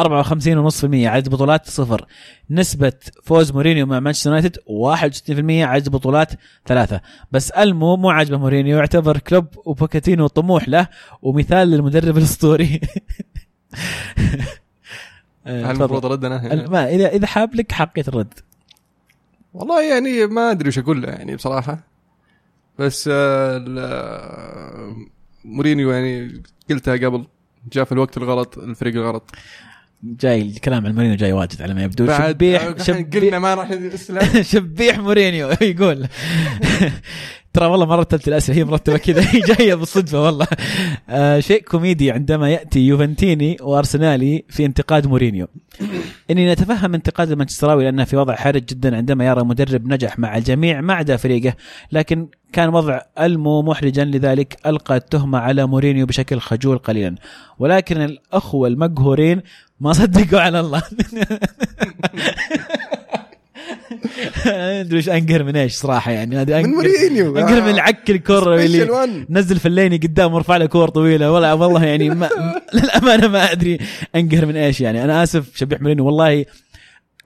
54.5% عدد بطولات صفر. نسبة فوز مورينيو مع مانشستر يونايتد؟ 61% عدد بطولات ثلاثة. بس ألمو مو عاجبه مورينيو يعتبر كلوب وبوكاتينو طموح له ومثال للمدرب الأسطوري. هل المفروض أرد أنا؟ ما إذا إذا حاب لك أحقية الرد. والله يعني ما أدري وش أقول له يعني بصراحة. بس آه، آه، مورينيو يعني قلتها قبل جاء في الوقت الغلط الفريق الغلط. جاي الكلام عن مورينيو جاي واجد على ما يبدو. شبيح شبيح قلنا ما راح نسلم شبيح مورينيو يقول. ترى والله ما رتبت الأسئلة هي مرتبة كذا هي جاية بالصدفة والله. آه شيء كوميدي عندما يأتي يوفنتيني وأرسنالي في انتقاد مورينيو. إني نتفهم انتقاد المانشستراوي لأنه في وضع حرج جدا عندما يرى مدرب نجح مع الجميع ما عدا فريقه لكن كان وضع ألمو محرجا لذلك ألقى التهمة على مورينيو بشكل خجول قليلا. ولكن الأخوة المقهورين ما صدقوا على الله. أدري إيش أنقهر من إيش صراحة يعني. هذه من مورينيو. أنقهر من العك الكره اللي. نزل فليني قدام ورفع له كور طويلة. والله والله يعني ما للأمانة ما أدري أنقهر من إيش يعني. أنا آسف شبيح مورينيو. والله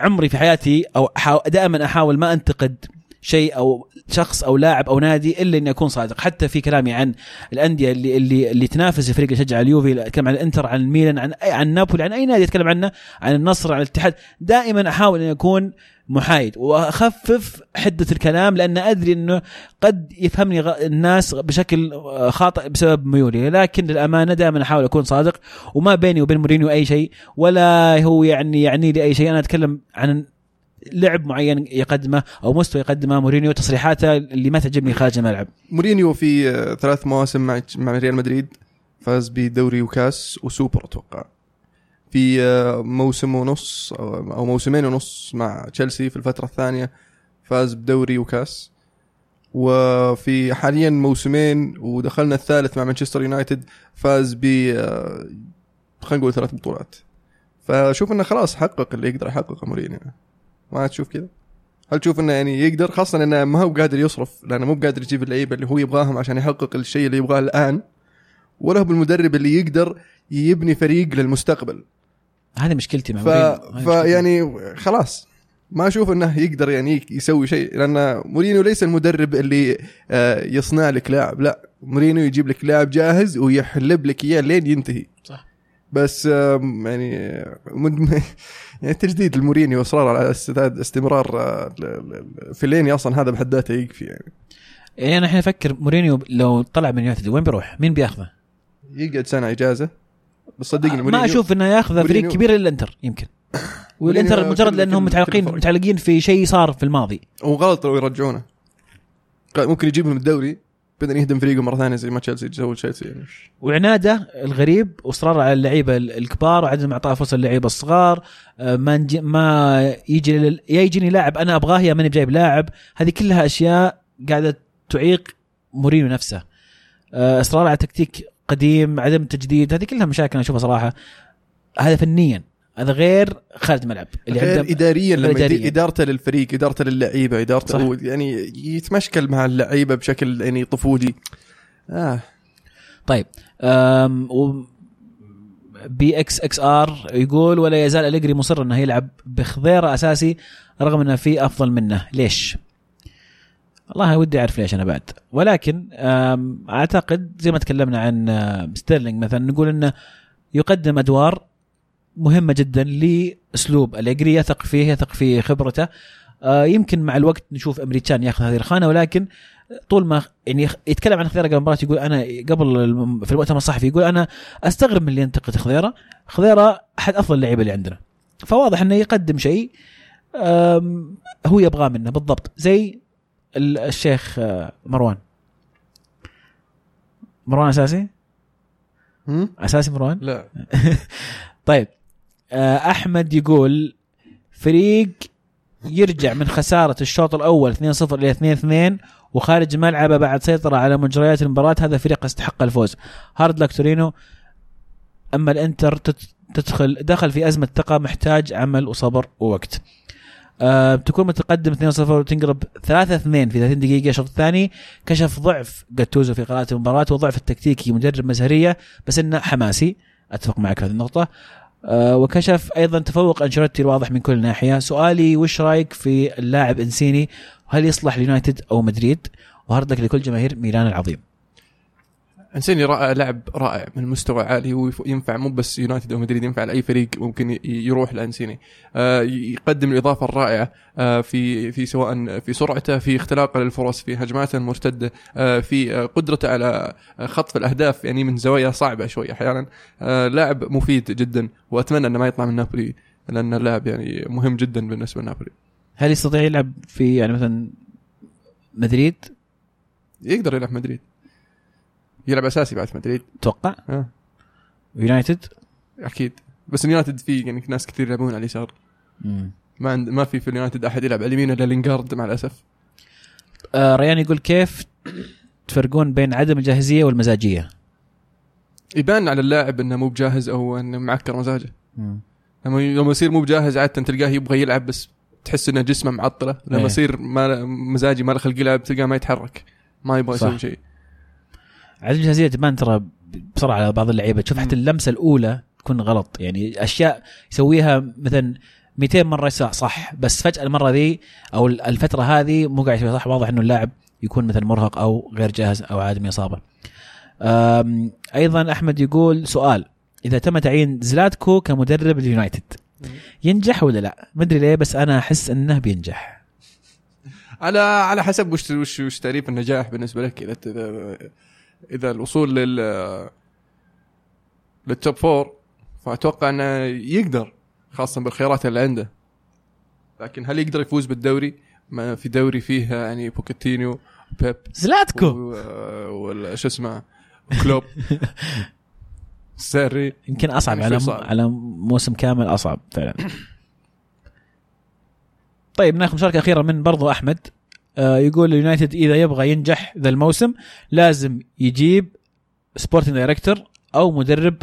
عمري في حياتي أو دائما أحاول ما أنتقد شيء أو شخص أو لاعب أو نادي إلا إني أكون صادق. حتى في كلامي عن الأندية اللي اللي اللي تنافس الفريق اللي يشجع اليوفي أتكلم عن الإنتر عن الميلان عن أي عن نابولي عن أي نادي أتكلم عنه عن النصر عن الاتحاد. دائما أحاول ان أكون محايد. وأخفف حدة الكلام لأن أدري إنه قد يفهمني الناس بشكل خاطئ بسبب ميولي. لكن للأمانة دائما أحاول أكون صادق وما بيني وبين مورينيو أي شيء ولا هو يعني يعني لي اي شيء. أنا أتكلم عن لعب معين يقدمه أو مستوى يقدمه مورينيو تصريحاته اللي ما تعجبني خارج الملعب. مورينيو في ثلاث مواسم مع مع ريال مدريد فاز بدوري وكاس وسوبر أتوقع. في آه، موسم ونص أو موسمين ونص مع تشيلسي في الفترة الثانية فاز بدوري وكاس. وفي حاليا موسمين ودخلنا الثالث مع مانشستر يونايتد فاز ب آه، خلينا نقول ثلاث بطولات. فشوف إنه خلاص حقق اللي يقدر يحققه مورينيو. ما تشوف كذا؟ هل تشوف إنه يعني يقدر؟ خاصة إنه ما هو قادر يصرف لأنه مو بقادر يجيب اللعيبة اللي هو يبغاهم عشان يحقق الشيء اللي يبغاه الآن ولا هو بالمدرب اللي يقدر يبني فريق للمستقبل. هذه مشكلتي مع ف... فيعني خلاص ما أشوف إنه يقدر يعني يسوي شيء لأن مورينيو ليس المدرب اللي آه، يصنع لك لاعب لا مورينيو يجيب لك لاعب جاهز ويحلب لك إياه لين ينتهي. صح. بس يعني مد- يعني تجديد المورينيو وإصرار على استمرار آه، ل- ل- فيلايني أصلا هذا بحد ذاته يكفي يعني. يعني أنا الحين أفكر مورينيو لو طلع من يونايتد وين بيروح؟ مين بياخذه؟ يقعد سنة إجازة. بس صدقني ما أشوف إنه ياخذه فريق كبير إلا الإنتر يمكن. والإنتر مجرد لأنهم متعلقين. متعلقين في شيء صار في الماضي. وغلط لو يرجعونه. ممكن يجيب من الدوري بعدين يهدم فريقه مرة ثانية زي ما تشيلسي سووا تشيلسي يعني. وعناده الغريب واصراره على اللعيبة ال- الكبار وعدم اعطاء فرصة للعيبة الصغار آه، ما نجي ما يجي لل- يا يجيني لاعب أنا أبغاه يا ماني بجايب لاعب. هذه كلها أشياء قاعدة تعيق مورينيو نفسه. آه، إصرار على تكتيك قديم عدم تجديد هذه كلها مشاكل أنا أشوفها صراحة هذا فنيا هذا غير خارج الملعب اللي غير عنده اداريا لما إدارياً. إدارته للفريق إدارته للعيبة إدارته صح. يعني يتمشكل مع اللعيبة بشكل يعني طفولي آه طيب M و B X X R يقول ولا يزال أليجري مصر إنه يلعب بخضيرة أساسي رغم إنه في أفضل منه ليش؟ والله ودي أعرف ليش أنا بعد. ولكن أعتقد زي ما تكلمنا عن ستيرلينج مثلا نقول إنه يقدم أدوار مهمة جدا لأسلوب. اليجري يثق فيه يثق في خبرته. آه، يمكن مع الوقت نشوف أمريكان يأخذ هذه الخانة. ولكن طول ما يعني يتكلم عن خضيرة قبل المباراة يقول أنا قبل في المؤتمر الصحفي يقول أنا أستغرب من اللي ينتقد خضيرة. خضيرة أحد أفضل اللعيبة اللي عندنا. فواضح إنه يقدم شيء هو يبغاه منه بالضبط. زي الشيخ آه، مروان. مروان أساسي؟ هم؟ أساسي مروان؟ لا. طيب. آه، أحمد يقول فريق يرجع من خسارة الشوط الأول 2-0 إلى 2-2 وخارج ملعبه بعد سيطرة على مجريات المباراة. هذا فريق يستحق الفوز. hard luck تورينو. أما الإنتر تت- تدخل دخل في أزمة ثقة محتاج عمل وصبر ووقت. أه تكون متقدم 2-0 وتنقلب 3-2 في 30 دقيقة. الشوط الثاني كشف ضعف جاتوزو في قراءة المباراة وضعف التكتيكي مدرب مزهرية بس إنه حماسي. أتفق معك في هذه النقطة. أه وكشف أيضا تفوق أنشيلوتي الواضح من كل ناحية. سؤالي وش رأيك في اللاعب إنسيني؟ هل يصلح ليونايتد أو مدريد؟ وهارد لك لكل جماهير ميلان العظيم. انسيني رائع لاعب رائع من مستوى عالي. وينفع مو بس يونايتد أو مدريد ينفع لأي فريق ممكن يروح لأنسيني. آه، يقدم الإضافة الرائعة آه، في في سواء في سرعته في اختلاقه للفرص في هجماته المرتدة آه، في آه، قدرته على آه، خطف الأهداف يعني من زوايا صعبة شوي أحيانا. آه، لاعب مفيد جدا وأتمنى إنه ما يطلع من نابولي لأن اللاعب يعني مهم جدا بالنسبة لنابولي. هل يستطيع يلعب في يعني مثلا مدريد؟ يقدر يلعب مدريد. يلعب أساسي بعد في مدريد. تتوقع آه. يونايتد؟ أكيد. بس اليونايتد فيه يعني ناس كثير يلعبون على اليسار. ما عند ما في في اليونايتد أحد يلعب على اليمين إلا لينجارد مع الأسف. آه ريان يقول كيف تفرقون بين عدم الجاهزية والمزاجية؟ يبان على اللاعب إنه مو بجاهز أو إنه معكر مزاجه. مم. لما لما يصير مو بجاهز عادة تلقاه يبغى يلعب بس تحس إنه جسمه معطلة. لما إيه. يصير ما مزاجي ما له خلق يلعب تلقاه ما يتحرك. ما يبغى. يسوي شيء. عدم الجاهزيه تبان ترى بسرعة على بعض اللعيبة تشوف حتى. اللمسة الأولى تكون غلط يعني أشياء يسويها مثلا 200 مرة يسويها صح بس فجأة المرة ذي أو الفترة هذه مو قاعد يسويها صح واضح إنه اللاعب يكون مثلا مرهق أو غير جاهز أو عادم إصابة. أيضا أحمد يقول سؤال إذا تم تعيين زلاتكو كمدرب اليونايتد ينجح ولا لا؟ ما أدري ليه بس أنا أحس إنه بينجح. على على حسب وش وش وش تعريف النجاح بالنسبة لك إذا إذا الوصول لل لل top four فأتوقع إنه يقدر خاصة بالخيارات اللي عنده. لكن هل يقدر يفوز بالدوري؟ ما في دوري فيه يعني بوكيتينو بيب زلاتكو. ولا شو اسمه كلوب. ساري يمكن أصعب على صعب. على موسم كامل أصعب فعلا. طيب ناخذ مشاركة أخيرة من برضو أحمد. يقول اليونايتد إذا يبغى ينجح ذا الموسم لازم يجيب sporting director أو مدرب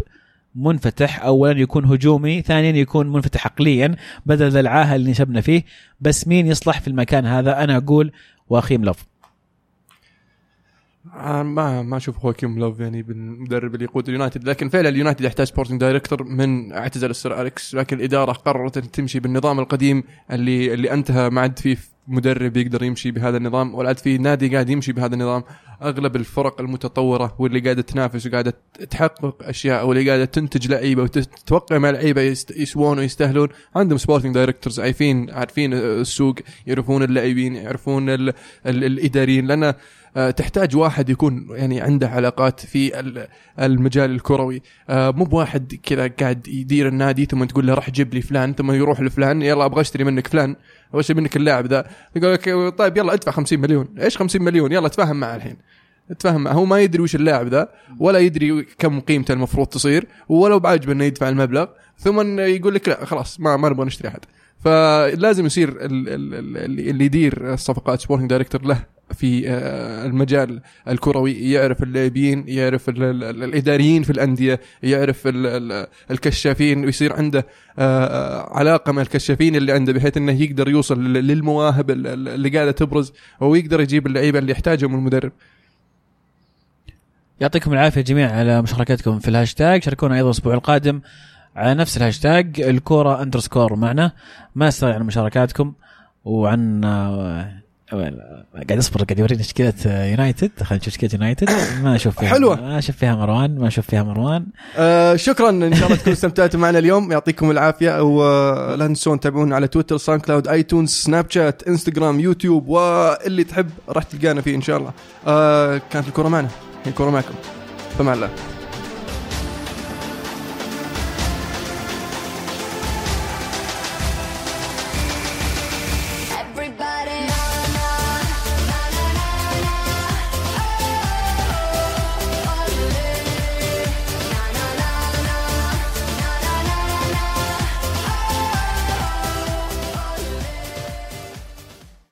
منفتح. اولا يكون هجومي ثانيا يكون منفتح عقليا بدل ذا العاهة اللي نشبنا فيه. بس مين يصلح في المكان هذا؟ أنا أقول يواخيم آه، ما ما أشوف يواخيم لوف يعني بالمدرب اللي يقود اليونايتد. لكن فعلا اليونايتد يحتاج sporting director من اعتزل السير أليكس. لكن الإدارة قررت أن تمشي بالنظام القديم اللي اللي أنتهى ما عاد فيه مدرب يقدر يمشي بهذا النظام ولا عاد في نادي قاعد يمشي بهذا النظام. أغلب الفرق المتطورة واللي قاعدة تنافس وقاعدة تحقق أشياء واللي قاعدة تنتج لعيبة وتتوقع مع لعيبة يسوون ويستاهلون عندهم sporting directors عارفين عارفين السوق يعرفون اللاعبين يعرفون ال ال الإداريين. لأن آه، تحتاج واحد يكون يعني عنده علاقات في ال- المجال الكروي. آه، مو بواحد كذا قاعد يدير النادي ثم تقول له راح جيب لي فلان ثم يروح لفلان يلا أبغى أشتري منك فلان أبغى أشتري منك اللاعب ذا. يقول لك طيب يلا ادفع 50 مليون. إيش 50 مليون؟ يلا تفاهم معه الحين. تفهم هو ما يدري وش اللاعب ذا ولا يدري كم قيمته المفروض تصير ولو بعجبه إنه يدفع المبلغ ثم يقول لك لا خلاص ما ما نبغى نشتري أحد. فلازم يصير ال- ال- ال- اللي يدير الصفقات sporting director له في آه، المجال الكروي يعرف اللاعبين يعرف ال- ال- الإداريين في الأندية يعرف ال- ال- الكشافين ويصير عنده آه، آه، علاقة مع الكشافين اللي عنده بحيث إنه يقدر يوصل لل- للمواهب ال- ال- اللي قاعدة تبرز ويقدر يجيب اللعيبة اللي يحتاجهم المدرب. يعطيكم العافية جميعا على مشاركتكم في الهاشتاج. شاركونا أيضا الأسبوع القادم على نفس الهاشتاج الكورة underscore معنا. ما نستغني عن مشاركاتكم. وعن آه، قاعد أصبر قاعد يوريني تشكيله آه، يونايتد خلينا نشوف تشكيله يونايتد ما أشوف فيها حلوة. ما أشوف فيها مروان ما أشوف فيها مروان. آه شكرا إن شاء الله تكونوا استمتعتوا معنا اليوم. يعطيكم العافية. ولا تنسون تتابعونا على Twitter SoundCloud iTunes Snapchat Instagram YouTube واللي تحب راح تلقانا فيه إن شاء الله. آه كانت الكره معنا. الكره معكم. فمع الله.